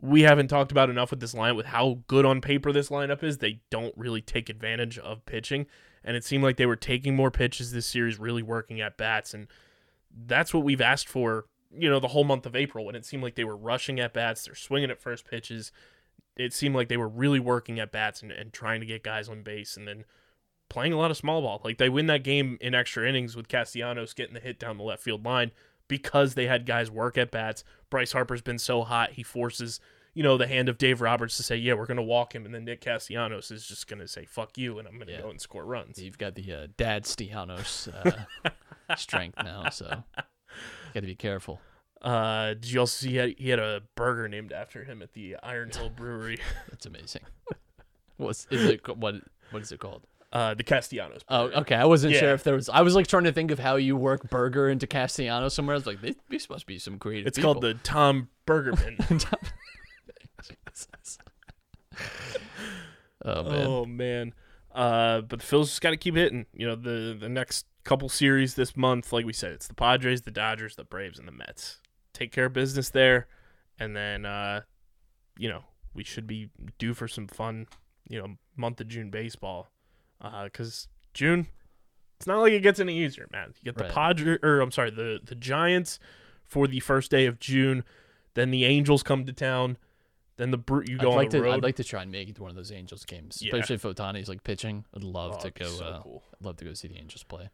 we haven't talked about enough with this line. With how good on paper this lineup is, they don't really take advantage of pitching, and it seemed like they were taking more pitches this series, really working at bats, and that's what we've asked for. You know, the whole month of April, when it seemed like they were rushing at bats, they're swinging at first pitches. It seemed like they were really working at bats and, and trying to get guys on base, and then playing a lot of small ball. Like they win that game in extra innings with Castellanos getting the hit down the left field line because they had guys work at bats. Bryce Harper's been so hot, he forces, you know, the hand of Dave Roberts to say, "Yeah, we're going to walk him." And then Nick Castellanos is just going to say, "Fuck you," and I'm going to Yeah. go and score runs. You've got the uh, dad Stianos uh, strength now, so got to be careful. Uh, did you also see he had, he had a burger named after him at the Iron Hill Brewery? That's amazing. What's is it? What what is it called? Uh, the Castellanos. Oh, okay. I wasn't Yeah. sure if there was. I was like trying to think of how you work burger into Castellanos somewhere. I was like, these, these must be some creative. It's called the Tom Burgerman. oh man. Oh man. Uh, but the Phils just got to keep hitting. You know, the the next couple series this month, like we said, it's the Padres, the Dodgers, the Braves, and the Mets. Take care of business there, and then uh, you know we should be due for some fun. You know, month of June baseball, because June, it's not like it gets any easier, man. You get the Right. Padres, or I'm sorry, the the Giants for the first day of June. Then the Angels come to town. Then the Bru- you I'd go on like the to. road. I'd like to try and make it to one of those Angels games, Yeah. especially if Ohtani's like pitching. I'd love Oh, to go. so uh, cool. I'd love to go see the Angels play.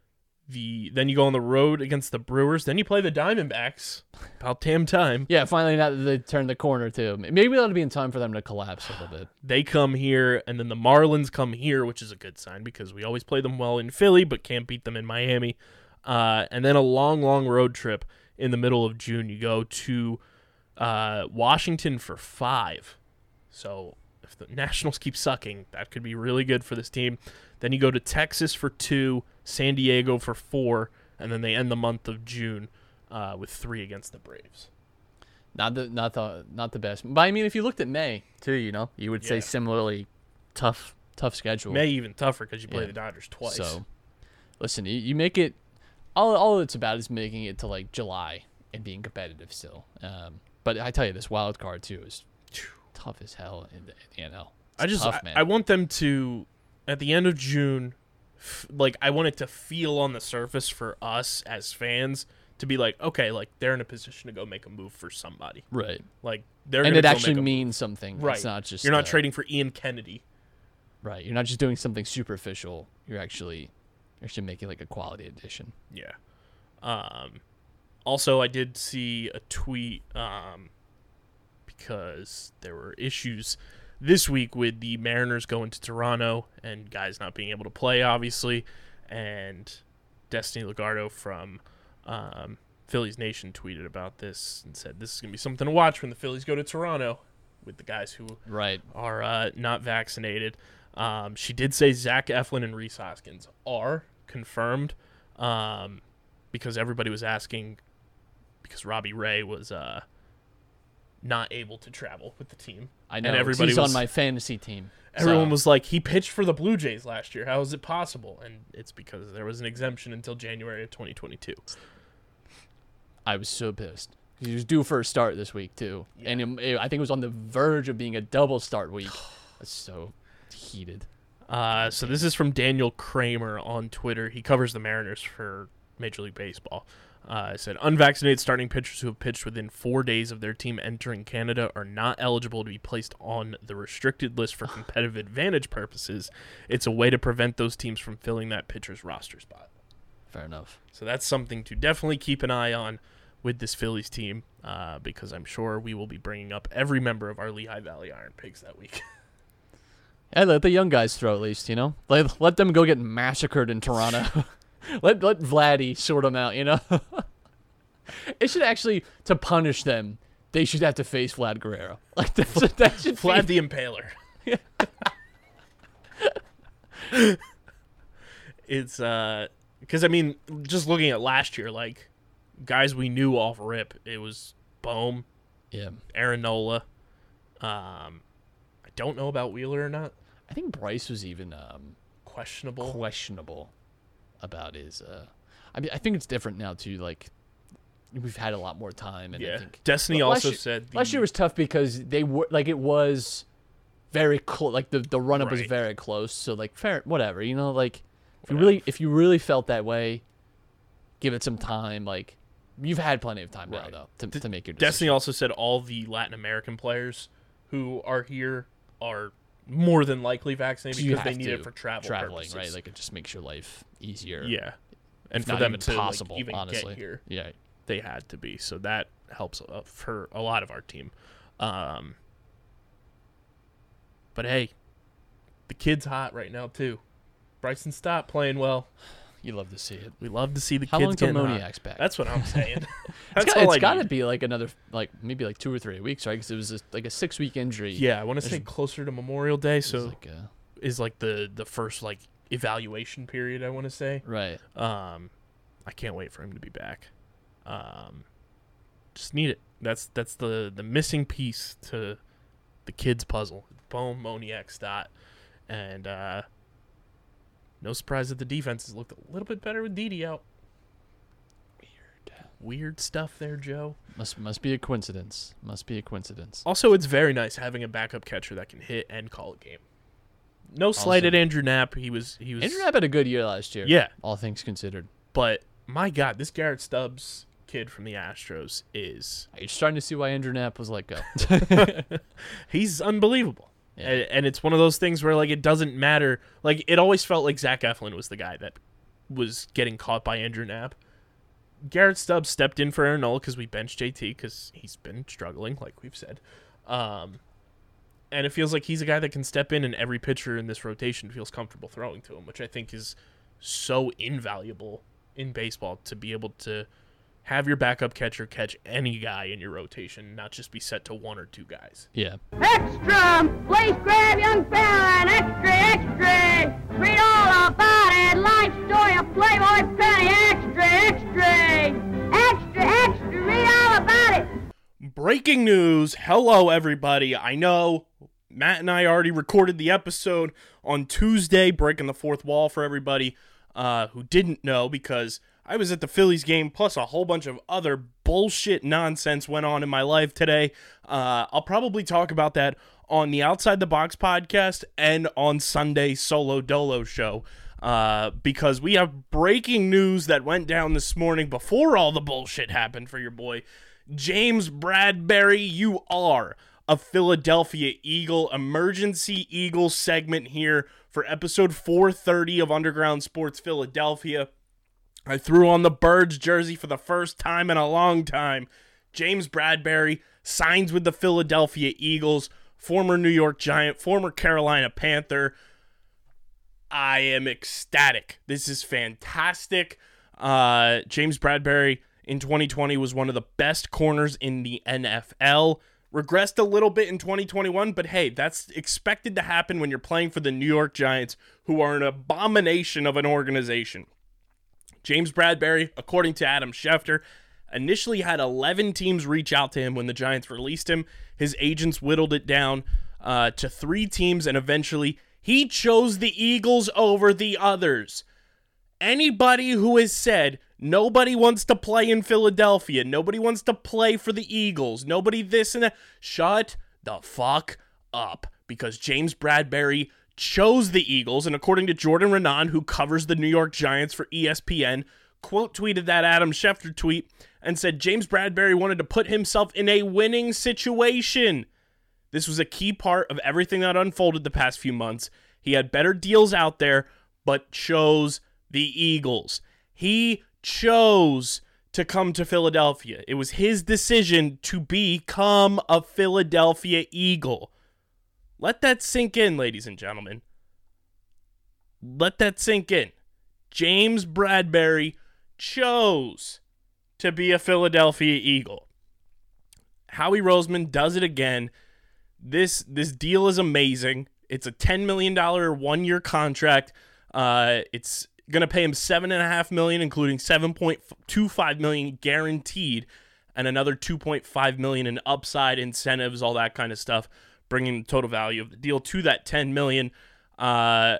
The then you go on the road against the Brewers. Then you play the Diamondbacks. About damn time. Yeah, finally now that they turned the corner too. Maybe that'll be in time for them to collapse a little bit. They come here, and then the Marlins come here, which is a good sign because we always play them well in Philly, but can't beat them in Miami. Uh, and then a long, long road trip in the middle of June. You go to uh, Washington for five. So if the Nationals keep sucking, that could be really good for this team. Then you go to Texas for two, San Diego for four, and then they end the month of June uh, with three against the Braves. Not the not the not the best. But I mean, if you looked at May too, you know, you would say similarly tough tough schedule. May even tougher because you play Yeah. the Dodgers twice. So, listen, you, you make it. All all it's about is making it to like July and being competitive still. Um, but I tell you, this wild card too is tough as hell in the, in the NL. It's I just tough, I. I want them to at the end of June, f- like I want it to feel on the surface for us as fans to be like, okay, like they're in a position to go make a move for somebody. right, Like they're and it actually means something. right. It's not just you're not uh, trading for Ian Kennedy. Right, you're not just doing something superficial. You're actually you're actually making like a quality addition. Yeah. Um. Also, I did see a tweet um, because there were issues this week with the Mariners going to Toronto and guys not being able to play, obviously, and Destiny Lugardo from um, Phillies Nation tweeted about this and said this is gonna be something to watch when the Phillies go to Toronto with the guys who Right. are uh, not vaccinated. Um, she did say Zach Eflin and Rhys Hoskins are confirmed um, because everybody was asking because Robbie Ray was uh, not able to travel with the team. I know. And everybody he's was, on my fantasy team. everyone so- was like, he pitched for the Blue Jays last year. How is it possible? And it's because there was an exemption until January of 2022. I was so pissed. He was due for a start this week too, and it- it- I think it was on the verge of being a double start week. So heated. Uh, so this is from Daniel Kramer on Twitter. He covers the Mariners for Major League Baseball. Uh, it said unvaccinated starting pitchers who have pitched within four days of their team entering Canada are not eligible to be placed on the restricted list for competitive advantage purposes. It's a way to prevent those teams from filling that pitcher's roster spot. Fair enough. So that's something to definitely keep an eye on with this Phillies team, uh, because I'm sure we will be bringing up every member of our Lehigh Valley Iron Pigs that week. Yeah, let the young guys throw at least, you know? Let, let them go get massacred in Toronto. let let Vladdy sort them out, you know? it should actually, to punish them, they should have to face Vlad Guerrero. Like, that should, that should Vlad be, the Impaler. it's uh, because I mean, just looking at last year, like guys we knew off rip, it was Bohm, Yeah. Aaron Nola. Um, I don't know about Wheeler or not. I think Bryce was even um, Questionable. questionable about is Uh, I mean, I think it's different now, too. Like, we've had a lot more time. And I yeah. think Destiny also year- said the, Last year was tough because they were like it was very close. Like the the run up was very close. So like fair, whatever. You know, like if you really if you really felt that way, give it some time. Like you've had plenty of time now though to, to make your Destiny also said all the Latin American players who are here are more than likely vaccinated because they need it for travel traveling, purposes. right? Like it just makes your life easier. yeah, and for them to like, possible, even honestly. get here, Yeah, they had to be. So that helps uh, for a lot of our team. Um, but hey, the kid's hot right now too. Bryson Stott playing well. You love to see it. We love to see the How kids long till getting hot. Moniak's back? That's what I'm saying. It's That's got- all it's got to need. be like another like maybe like two or three weeks, right? Because it was a, like a six week injury. Yeah, I want to say closer to Memorial Day, It was so like, uh, is like the the first like evaluation period. I want to say. right. Um, I can't wait for him to be back. Um, just need it. That's that's the the missing piece to the kids' puzzle. Bohm, Moniak, Stott, and uh, no surprise that the defense has looked a little bit better with Didi out. Weird, weird stuff there, Joe. Must must be a coincidence. Must be a coincidence. Also, it's very nice having a backup catcher that can hit and call a game. No slight at Andrew Knapp. He was he was Andrew Knapp had a good year last year. Yeah. all things considered. but my God, this Garrett Stubbs kid from the Astros is You're starting to see why Andrew Knapp was let go. he's unbelievable. And, and it's one of those things where like it doesn't matter. Like it always felt like Zach Eflin was the guy that was getting caught by Andrew Knapp. Garrett Stubbs stepped in for Aaron Nola because we benched JT because he's been struggling, like we've said. Um, and it feels like he's a guy that can step in, and every pitcher in this rotation feels comfortable throwing to him, which I think is so invaluable in baseball to be able to have your backup catcher catch any guy in your rotation, not just be set to one or two guys. yeah, Extra! Please grab young fella and extra, extra! Read all about it. Life story of Playboy Penny. Extra, extra! Extra, extra! Read all about it! Breaking news. Hello, everybody. I know Matt and I already recorded the episode on Tuesday, breaking the fourth wall for everybody uh, who didn't know because I was at the Phillies game, plus a whole bunch of other bullshit nonsense went on in my life today. Uh, I'll probably talk about that on the Outside the Box podcast and on Sunday Solo Dolo show. Uh, because we have breaking news that went down this morning before all the bullshit happened for your boy. James Bradberry, you are a Philadelphia Eagle emergency Eagle segment here for episode 430 of Underground Sports Philadelphia. I threw on the Birds jersey for the first time in a long time. James Bradberry signs with the Philadelphia Eagles, former New York Giant, former Carolina Panther. I am ecstatic. This is fantastic. Uh, James Bradberry in 2020 was one of the best corners in the NFL. Regressed a little bit in 2021, but hey, that's expected to happen when you're playing for the New York Giants, who are an abomination of an organization. James Bradberry, according to Adam Schefter, initially had 11 teams reach out to him when the Giants released him. His agents whittled it down uh, to three teams, and eventually he chose the Eagles over the others. Anybody who has said nobody wants to play in Philadelphia, nobody wants to play for the Eagles, nobody this and that, shut the fuck up because James Bradberry chose the Eagles, and according to Jordan Raanan, who covers the New York Giants for ESPN, quote tweeted that Adam Schefter tweet and said James Bradberry wanted to put himself in a winning situation. This was a key part of everything that unfolded the past few months. He had better deals out there, but chose the Eagles. He chose to come to Philadelphia. It was his decision to become a Philadelphia Eagle. Let that sink in, ladies and gentlemen. Let that sink in. James Bradberry chose to be a Philadelphia Eagle. Howie Roseman does it again. This this deal is amazing. It's a ten million dollar one year contract. Uh, it's gonna pay him seven and a half million, including seven point two five million guaranteed, and another two point five million in upside incentives, all that kind of stuff, bringing the total value of the deal to that ten million. Uh,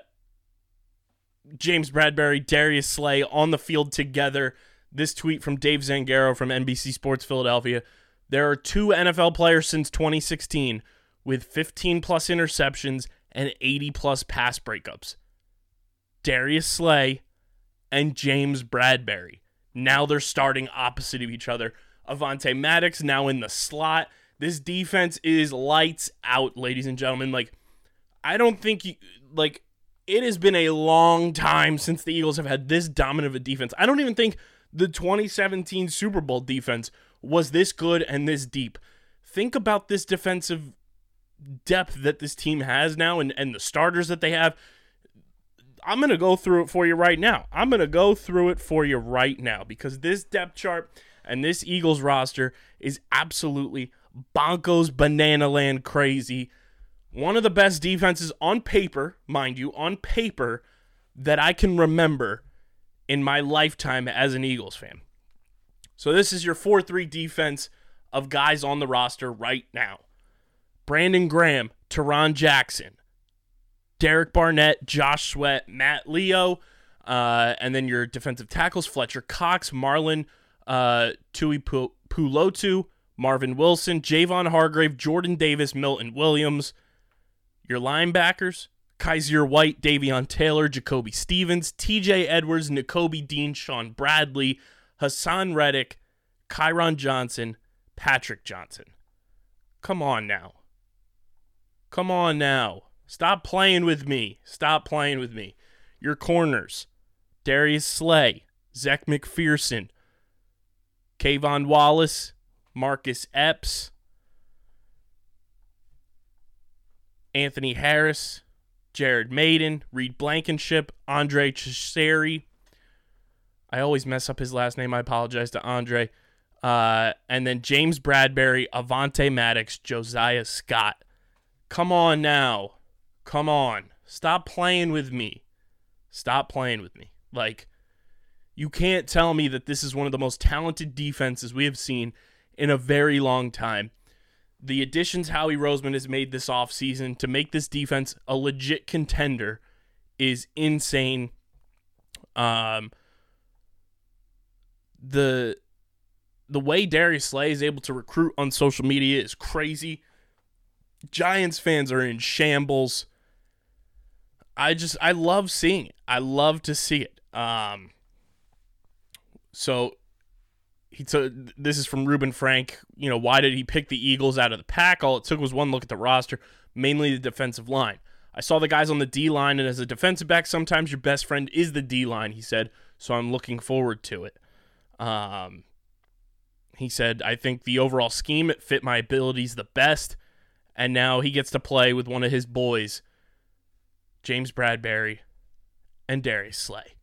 James Bradberry, Darius Slay on the field together. This tweet from Dave Zangaro from NBC Sports Philadelphia. There are two NFL players since 2016 with 15 plus interceptions and 80 plus pass breakups. Darius Slay and James Bradberry. Now they're starting opposite of each other. Avonte Maddox now in the slot. This defense is lights out, ladies and gentlemen. Like, I don't think you like it has been a long time since the Eagles have had this dominant of a defense. I don't even think the 2017 Super Bowl defense was this good and this deep. Think about this defensive depth that this team has now and, and the starters that they have. I'm going to go through it for you right now. I'm going to go through it for you right now because this depth chart and this Eagles roster is absolutely bonkos banana land crazy one of the best defenses on paper, mind you, on paper, that I can remember in my lifetime as an Eagles fan. So this is your 4 3 defense of guys on the roster right now Brandon Graham, Tarron Jackson, Derek Barnett, Josh Sweat, Matt Leo, uh, and then your defensive tackles Fletcher Cox, Marlon uh, Tui Pu- Pulotu, Marvin Wilson, Javon Hargrave, Jordan Davis, Milton Williams. Your linebackers, Kyzir White, Davion Taylor, Jacoby Stevens, TJ Edwards, Nakobe Dean, Shaun Bradley, Haason Reddick, Kyron Johnson, Patrick Johnson. Come on now. Come on now. Stop playing with me. Stop playing with me. Your corners, Darius Slay, Zech McPhearson, K'Von Wallace, Marcus Epps, Anthony Harris, Jared Mayden, Reed Blankenship, Andre Chisari. I always mess up his last name. I apologize to Andre. Uh, and then James Bradberry, Avonte Maddox, Josiah Scott. Come on now. Come on. Stop playing with me. Stop playing with me. Like, you can't tell me that this is one of the most talented defenses we have seen in a very long time the additions Howie Roseman has made this offseason to make this defense a legit contender is insane. Um, the the way Darius Slay is able to recruit on social media is crazy. Giants fans are in shambles. I just I love seeing it. I love to see it. Um, so this is from Reuben Frank. You know, why did he pick the Eagles out of the pack? All it took was one look at the roster, mainly the defensive line. I saw the guys on the D line, and as a defensive back, sometimes your best friend is the D line, he said. So I'm looking forward to it. Um, he said, I think the overall scheme it fit my abilities the best, and now he gets to play with one of his boys, James Bradberry and Darius Slay,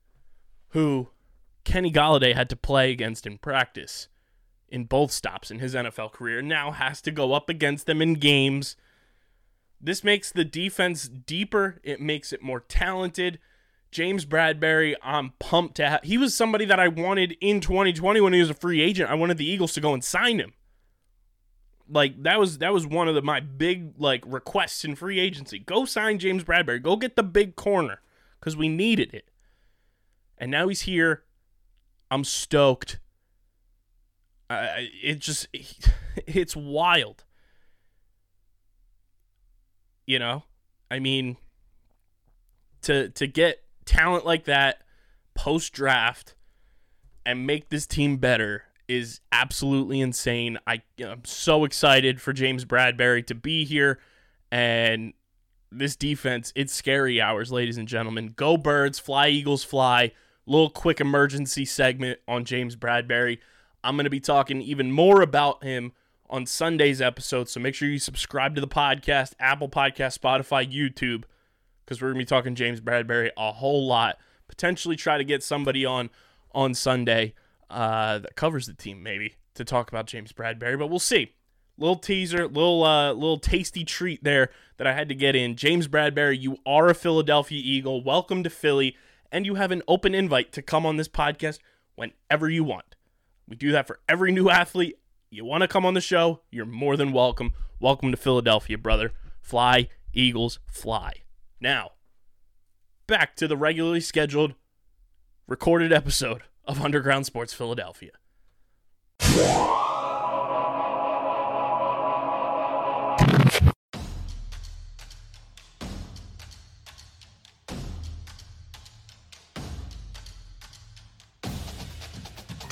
who Kenny Golladay had to play against in practice in both stops in his NFL career, now has to go up against them in games. This makes the defense deeper, it makes it more talented. James Bradberry, I'm pumped to have. He was somebody that I wanted in 2020 when he was a free agent. I wanted the Eagles to go and sign him. Like that was that was one of the, my big like requests in free agency. Go sign James Bradberry. Go get the big corner because we needed it. And now he's here I'm stoked. I it just it's wild. You know? I mean to to get talent like that post draft and make this team better is absolutely insane. I, I'm so excited for James Bradberry to be here. And this defense, it's scary hours, ladies and gentlemen. Go Birds, fly Eagles, fly. Little quick emergency segment on James Bradberry. I'm going to be talking even more about him on Sunday's episode. So make sure you subscribe to the podcast, Apple Podcast, Spotify, YouTube, because we're going to be talking James Bradberry a whole lot. Potentially try to get somebody on on Sunday uh, that covers the team, maybe, to talk about James Bradberry, but we'll see. Little teaser, little uh, little tasty treat there that I had to get in. James Bradberry, you are a Philadelphia Eagle. Welcome to Philly, and you have an open invite to come on this podcast whenever you want. We do that for every new athlete. You want to come on the show? You're more than welcome. Welcome to Philadelphia, brother. Fly, Eagles, fly. Now, back to the regularly scheduled recorded episode of Underground Sports Philadelphia.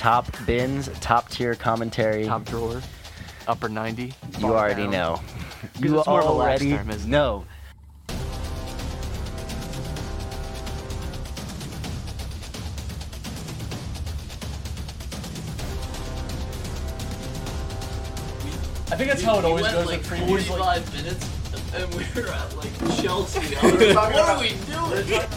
Top bins, top tier commentary. top drawer, upper 90. you already down. know. You it's more of a lax already term, isn't it? know. I think that's how it always goes with previews. Like, minutes and we were at like Chelsea. what are we doing?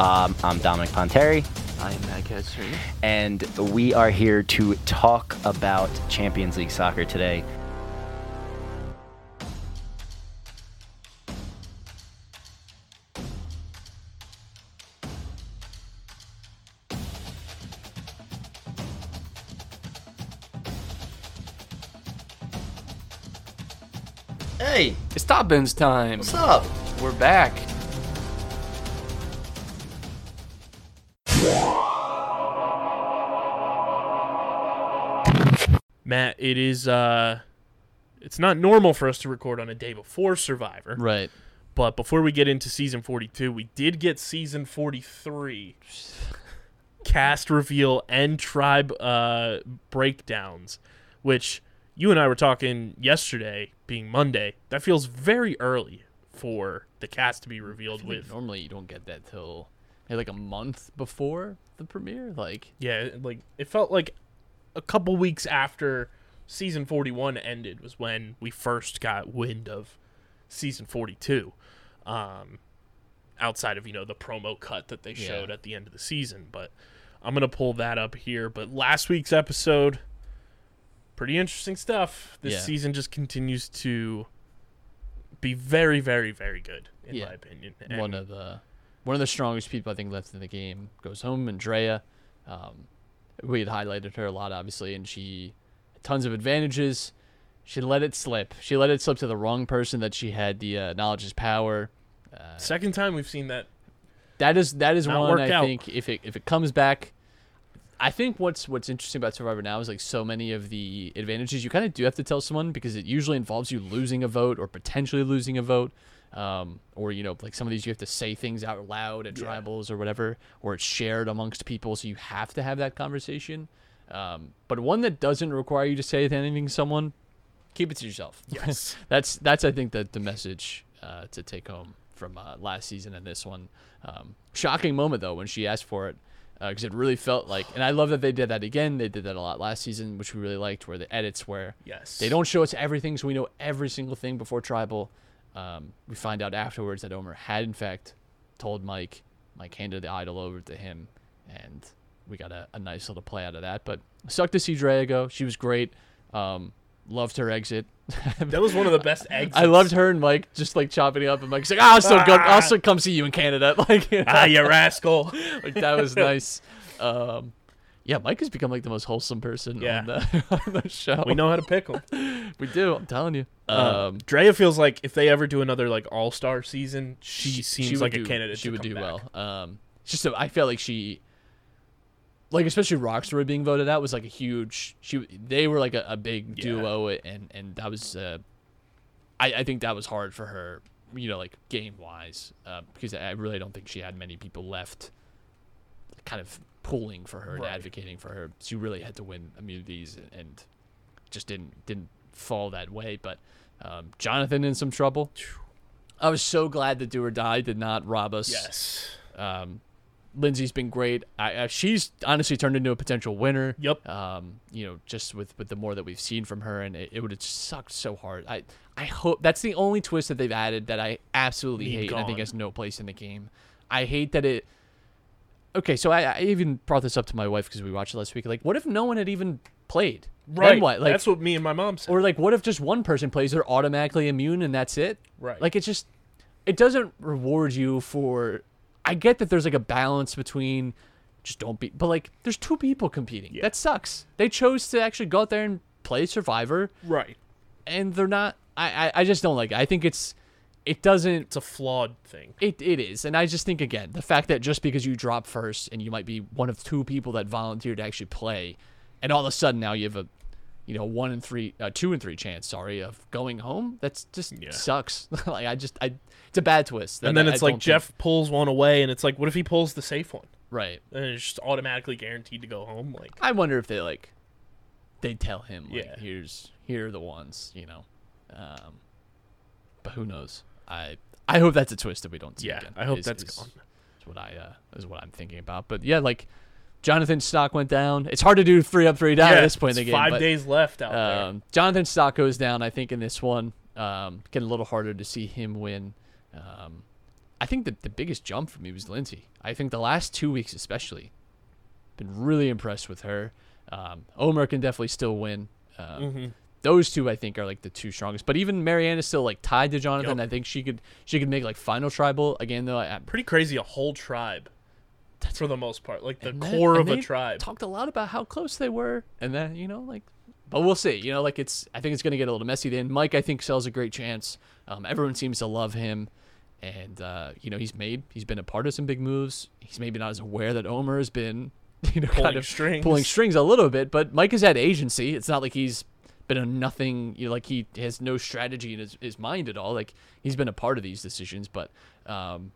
Um, I'm Dominic Ponteri, I am Matt Kessler. and we are here to talk about Champions League soccer today. Hey, It's top bins time. what's up? We're back. It is uh it's not normal for us to record on a day before Survivor. right. But before we get into season 42, we did get season 43 cast reveal and tribe uh, breakdowns, which you and I were talking yesterday, being Monday. That feels very early for the cast to be revealed with. Normally, you don't get that till maybe like a month before the premiere. Like, Yeah, like it felt like a couple weeks after season 41 ended was when we first got wind of season 42. Um outside of, you know, the promo cut that they Yeah. showed at the end of the season, but I'm going to pull that up here, but last week's episode pretty interesting stuff. This Yeah. season just continues to be very very very good in Yeah. my opinion. one of the one of the strongest people I think left in the game goes home. Andrea, um, we had highlighted her a lot, obviously, and she tons of advantages. She let it slip. She let it slip to the wrong person that she had the uh, knowledge is power. Uh, second time we've seen that that is that is Not one I out. think if it if it comes back. I think what's what's interesting about Survivor now is like so many of the advantages you kind of do have to tell someone because it usually involves you losing a vote or potentially losing a vote, um, or you know like some of these you have to say things out loud at tribals or whatever, or it's shared amongst people, so you have to have that conversation. Um, but one that doesn't require you to say anything to someone, keep it to yourself. Yes. that's that's I think the the message uh, to take home from uh, last season and this one. Um, shocking moment though when she asked for it because it really felt like, and I love that they did that again. They did that a lot last season, which we really liked, where the edits where Yes. they don't show us everything, so we know every single thing before tribal. Um, we find out afterwards that Omar had in fact told Mike. Mike handed the idol over to him, and we got a, a nice little play out of that. But sucked to see Drea go. She was great. Um, loved her exit. That was one of the best exits. I loved her and Mike just like chopping it up, and Mike's like, "Ah, "I'll still go. I'll still come see you in Canada." Like, you know, Ah, you rascal. like that was nice. Um, yeah, Mike has become like the most wholesome person Yeah. on, the, on the show. We know how to pick them. we do. I'm telling you. Um, Um, Drea feels like if they ever do another like All Star season, she, seems would like do, a candidate. She would do back. well. Um, just so I felt like she like especially Rockstar being voted out was like a huge. She they were like a, a big Yeah. duo, and and that was. Uh, I I think that was hard for her, you know, like game wise, uh, because I really don't think she had many people left, kind of pulling for her and advocating for her. She really had to win immunities, and, and just didn't didn't fall that way. But um, Jonathan in some trouble. I was so glad that Do or Die did not rob us. Yes. Um, Lindsay's been great. I, I, she's honestly turned into a potential winner. Yep. Um, you know, just with, with the more that we've seen from her, and it, it would have sucked so hard. I I hope that's the only twist that they've added that I absolutely Need hate. and I think has no place in the game. I hate that it. Okay, so I, I even brought this up to my wife because we watched it last week. Like, what if no one had even played? Right. Then what? Like, That's what me and my mom said. or like, what if just one person plays? They're automatically immune, and that's it. Right. Like, it just it doesn't reward you for. I get that there's like a balance between just don't be, but like, there's two people competing. Yeah. That sucks. They chose to actually go out there and play Survivor, right. and they're not. I I, I just don't like it. I think it's it doesn't It's a flawed thing. it, it is. And I just think, again, the fact that just because you drop first and you might be one of two people that volunteered to actually play, and all of a sudden now you have a, you know, one in three, uh, two and three chance, sorry, of going home, that's just Yeah. sucks. like, I just, I, it's a bad twist. And then I- it's I like don't think- Jeff pulls one away, and it's like, what if he pulls the safe one? right. And it's just automatically guaranteed to go home. Like, I wonder if they, like, they tell him, like, Yeah. here's, here are the ones, you know. Um, but who knows? I, I hope that's a twist that we don't see yeah, again. I hope is- that's is- gone. is what I uh, is what I'm thinking about. But yeah, like Jonathan's stock went down. It's hard to do three up, three down yeah, at this point in the game. Five but, days left out there. Um, Jonathan's stock goes down. I think in this one, um, getting a little harder to see him win. Um, I think that the biggest jump for me was Lindsay. I think the last two weeks, especially, been really impressed with her. Um, Omar can definitely still win. Um, Mm-hmm. Those two, I think, are like the two strongest. But even Maryanne is still like tied to Jonathan. Yup. I think she could she could make like final tribal again. Though I, Pretty crazy. A whole tribe, for the most part, like the that- core of a tribe. Talked a lot about how close they were, and then you know, like, but we'll see. You know, like it's. I think it's gonna get a little messy. Then Mike, I think, sells a great chance. Um, everyone seems to love him, and uh, you know, he's made. He's been a part of some big moves. He's maybe not as aware that Omar has been, you know, Pulling kind of strings. pulling strings a little bit. But Mike has had agency. It's not like he's been a nothing. You know, like he has no strategy in his, his mind at all. Like he's been a part of these decisions, but. Um,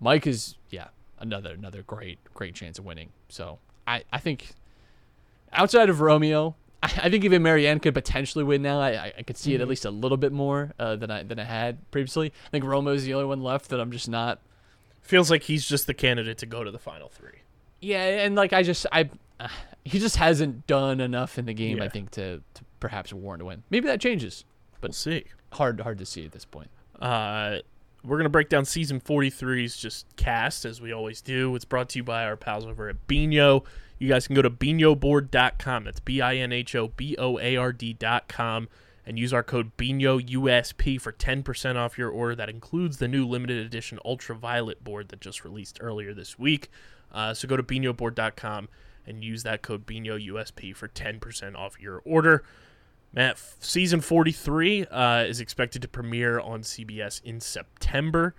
Mike is yeah another another great great chance of winning. So I I think outside of Romeo, I, I think even Maryanne could potentially win now. I I, could see it Mm-hmm. at least a little bit more uh, than I than I had previously. I think Romeo's the only one left that I'm just not. Feels like he's just the candidate to go to the final three. Yeah, and like I just I uh, he just hasn't done enough in the game. I think to to perhaps warrant a win. Maybe that changes, We'll but see. hard hard to see at this point. Uh, we're gonna break down season 43's just cast as we always do. It's brought to you by our pals over at Binho. You guys can go to binhoboard.com. That's b i n h o b o a r d.com and use our code Binho USP for 10% off your order. That includes the new limited edition ultraviolet board that just released earlier this week. Uh, so go to binhoboard.com and use that code Binho USP for 10% off your order. Matt, season 43 uh, is expected to premiere on CBS in September.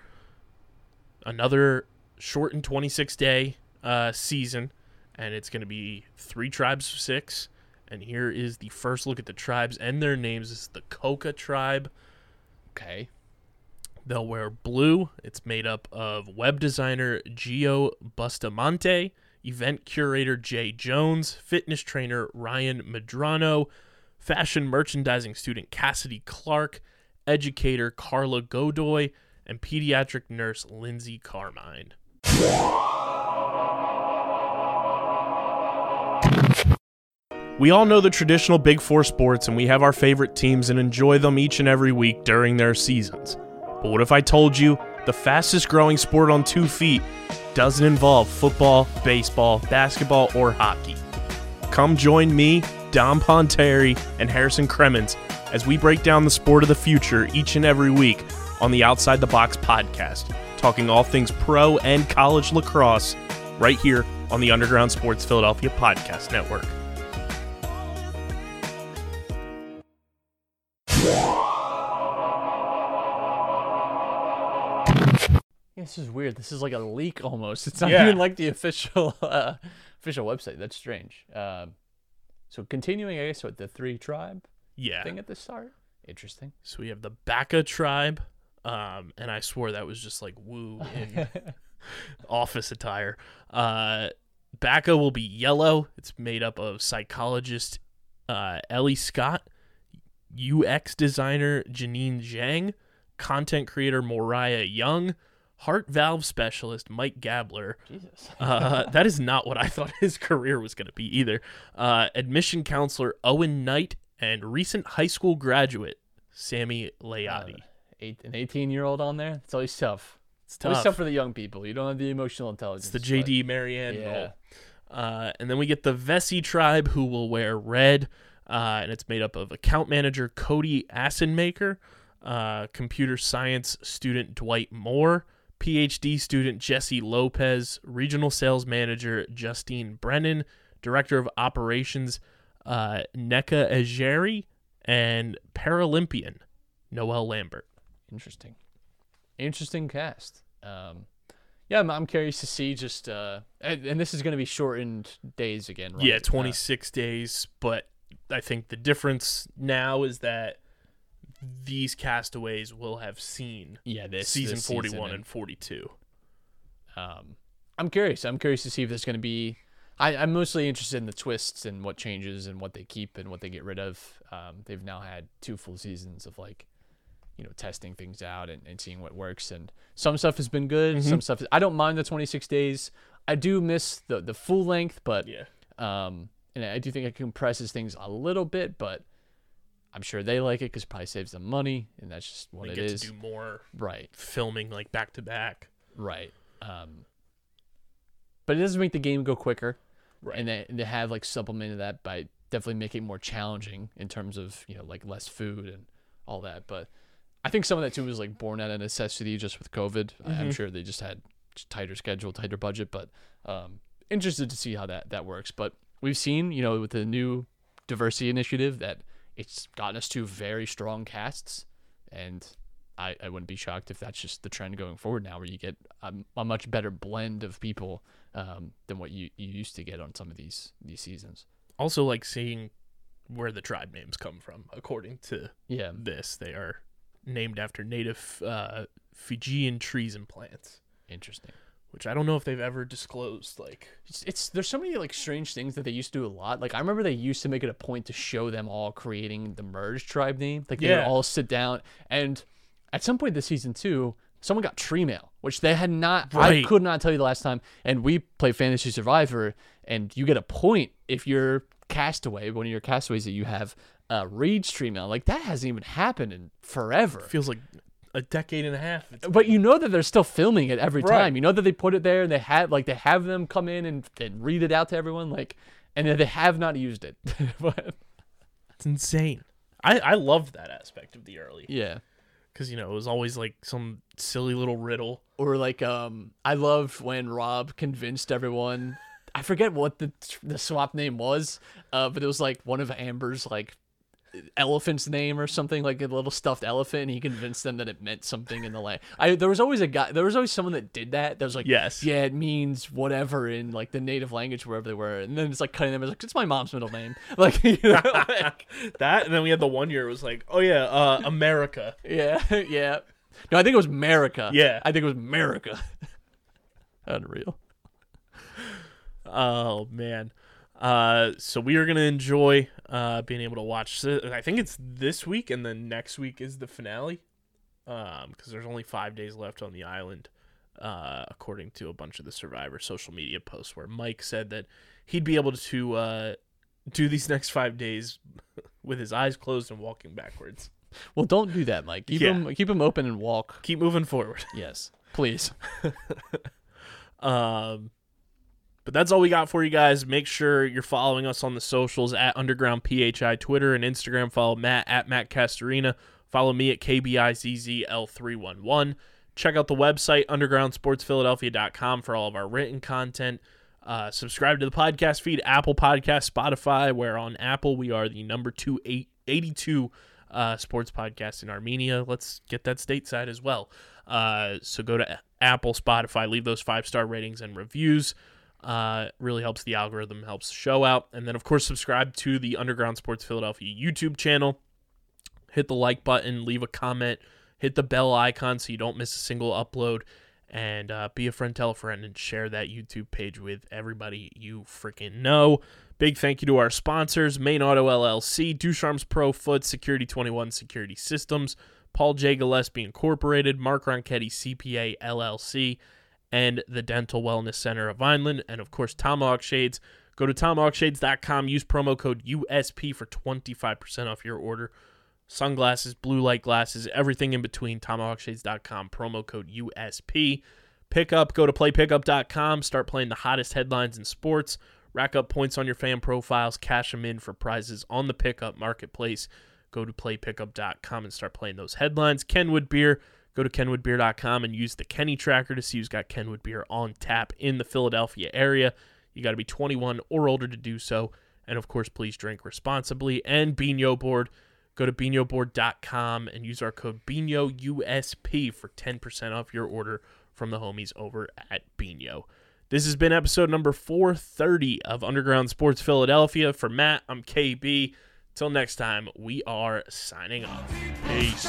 Another shortened 26 day uh, season, and it's going to be three tribes of six. And here is the first look at the tribes and their names. This is the Coco tribe. Okay. They'll wear blue. It's made up of web designer Geo Bustamante, event curator Jay Jones, fitness trainer Ryan Medrano, fashion merchandising student Cassidy Clark, educator Karla Godoy, and pediatric nurse Lindsay Carmine. We all know the traditional Big Four sports, and we have our favorite teams and enjoy them each and every week during their seasons. But what if I told you the fastest growing sport on two feet doesn't involve football, baseball, basketball, or hockey? Come join me, Dom Ponteri, and Harrison Cremens as we break down the sport of the future each and every week on the Outside the Box podcast, talking all things pro and college lacrosse right here on the Underground Sports Philadelphia Podcast Network. This is weird. This is like a leak almost. It's not Yeah. even like the official uh, official website. That's strange. Um, so continuing, I guess, with the three tribe Yeah. thing at the start. Interesting. So we have the Baka tribe, um, and I swore that was just like woo in office attire. Uh, Baka will be yellow. It's made up of psychologist uh, Ellie Scott, UX designer Jeanine Zheng, content creator Morriah Young, heart valve specialist Mike Gabler. Jesus. Uh, that is not what I thought his career was going to be either. Uh, admission counselor Owen Knight and recent high school graduate Sami Layadi. Eight, an 18 year old on there. It's always tough. it's Always tough. tough for the young people. You don't have the emotional intelligence. It's the but- JD Maryanne Yeah. role. Uh, and then we get the Vesi tribe who will wear red. Uh, and it's made up of account manager Cody Assenmacher, uh, computer science student Dwight Moore, PhD student Jesse Lopez, regional sales manager Justine Brennan, director of operations uh, Nneka Ejere, and Paralympian Noelle Lambert. Interesting. Interesting cast. Um, yeah, I'm, I'm curious to see just, uh, and, and this is going to be shortened days again, right? Yeah, Uh, 26 days. But I think the difference now is that these castaways will have seen yeah, this season this 41 season and 42. um, I'm curious. I'm curious to see if there's going to be. I, I'm mostly interested in the twists and what changes and what they keep and what they get rid of. Um, they've now had two full seasons of like, you know, testing things out and, and seeing what works. And some stuff has been good. Mm-hmm. Some stuff. I don't mind the 26 days. I do miss the the full length, but Yeah. um, and I do think it compresses things a little bit, but I'm sure they like it because it probably saves them money, and that's just what it is. They it get is. to do more Right, filming like back to back. right. Um, but it doesn't make the game go quicker, Right. and they, they have like supplemented that by definitely making it more challenging in terms of you know like less food and all that. But I think some of that too was like born out of necessity just with COVID. I, I'm sure they just had tighter schedule, tighter budget, but um, interested to see how that that works. But we've seen you know with the new diversity initiative that it's gotten us to very strong casts, and I, I wouldn't be shocked if that's just the trend going forward now, where you get a, a much better blend of people um, than what you, you used to get on some of these these seasons. Also, like seeing where the tribe names come from. According to Yeah, this, they are named after native uh, Fijian trees and plants, interesting. Which I don't know if they've ever disclosed. Like, It's, it's there's so many like strange things that they used to do a lot. Like I remember they used to make it a point to show them all creating the merged tribe name. Like they would all sit down and at some point this season two, someone got tree mail, which they had not. I could not tell you the last time. And we play Fantasy Survivor, and you get a point if you're castaway, one of your castaways that you have uh, reads tree mail. Like that hasn't even happened in forever. feels like a decade and a half. It's But you know that they're still filming it every Right. time. You know that they put it there and they have like they have them come in and, and read it out to everyone. Like, and they have not used it. but It's insane. I I love that aspect of the early yeah. because you know it was always like some silly little riddle. Or like um, I loved when Rob convinced everyone. I forget what the the swap name was, uh, but it was like one of Amber's like elephant's name or something like a little stuffed elephant and he convinced them that it meant something in the land i there was always a guy there was always someone that did that that was like Yes. yeah it means whatever in like the native language wherever they were and then it's like cutting them it's like it's my mom's middle name like, you know, like That and then we had the one year it was like, oh yeah, uh, America. yeah yeah no i think it was america Yeah. i think it was america unreal Oh man. Uh, so we are gonna enjoy uh being able to watch. th- I think it's this week, and then next week is the finale. Um, because there's only five days left on the island, uh, according to a bunch of the Survivor social media posts, where Mike said that he'd be able to uh do these next five days with his eyes closed and walking backwards. well don't do that mike keep Yeah. them keep them open and walk Keep moving forward. yes please Um, but that's all we got for you guys. Make sure you're following us on the socials at Underground PHI, Twitter and Instagram. Follow Matt at Matt Castorina. Follow me at KBIZZL311. Check out the website, undergroundsportsphiladelphia.com, for all of our written content. Uh, subscribe to the podcast feed, Apple Podcast, Spotify, where on Apple we are the number two eight, 82 uh, sports podcast in Armenia. Let's get that stateside as well. Uh, so go to Apple, Spotify, leave those five star ratings and reviews. Uh, really helps the algorithm, helps show out. And then, of course, subscribe to the Underground Sports Philadelphia YouTube channel. Hit the like button, leave a comment, hit the bell icon so you don't miss a single upload. And uh, be a friend, tell a friend, and share that YouTube page with everybody you freaking know. Big thank you to our sponsors Main Auto LLC, Ducharme's Pro Foot, Security 21 Security Systems, Paul J. Gillespie Incorporated, Mark Ronchetti CPA LLC, and the Dental Wellness Center of Vineland, and of course, Tomahawk Shades. Go to tomahawkshades.com, use promo code USP for 25% off your order. Sunglasses, blue light glasses, everything in between, tomahawkshades.com, promo code USP. Pickup, go to playpickup.com, start playing the hottest headlines in sports, rack up points on your fan profiles, cash them in for prizes on the pickup marketplace. Go to playpickup.com and start playing those headlines. Kenwood Beer, go to kenwoodbeer.com and use the Kenny tracker to see who's got Kenwood Beer on tap in the Philadelphia area. You got to be 21 or older to do so. And of course, please drink responsibly. And Binho Board, go to binhoboard.com and use our code BINOUSP for 10% off your order from the homies over at Binho. This has been episode number 430 of Underground Sports Philadelphia. For Matt, I'm KB. Till next time, we are signing off. Peace.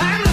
I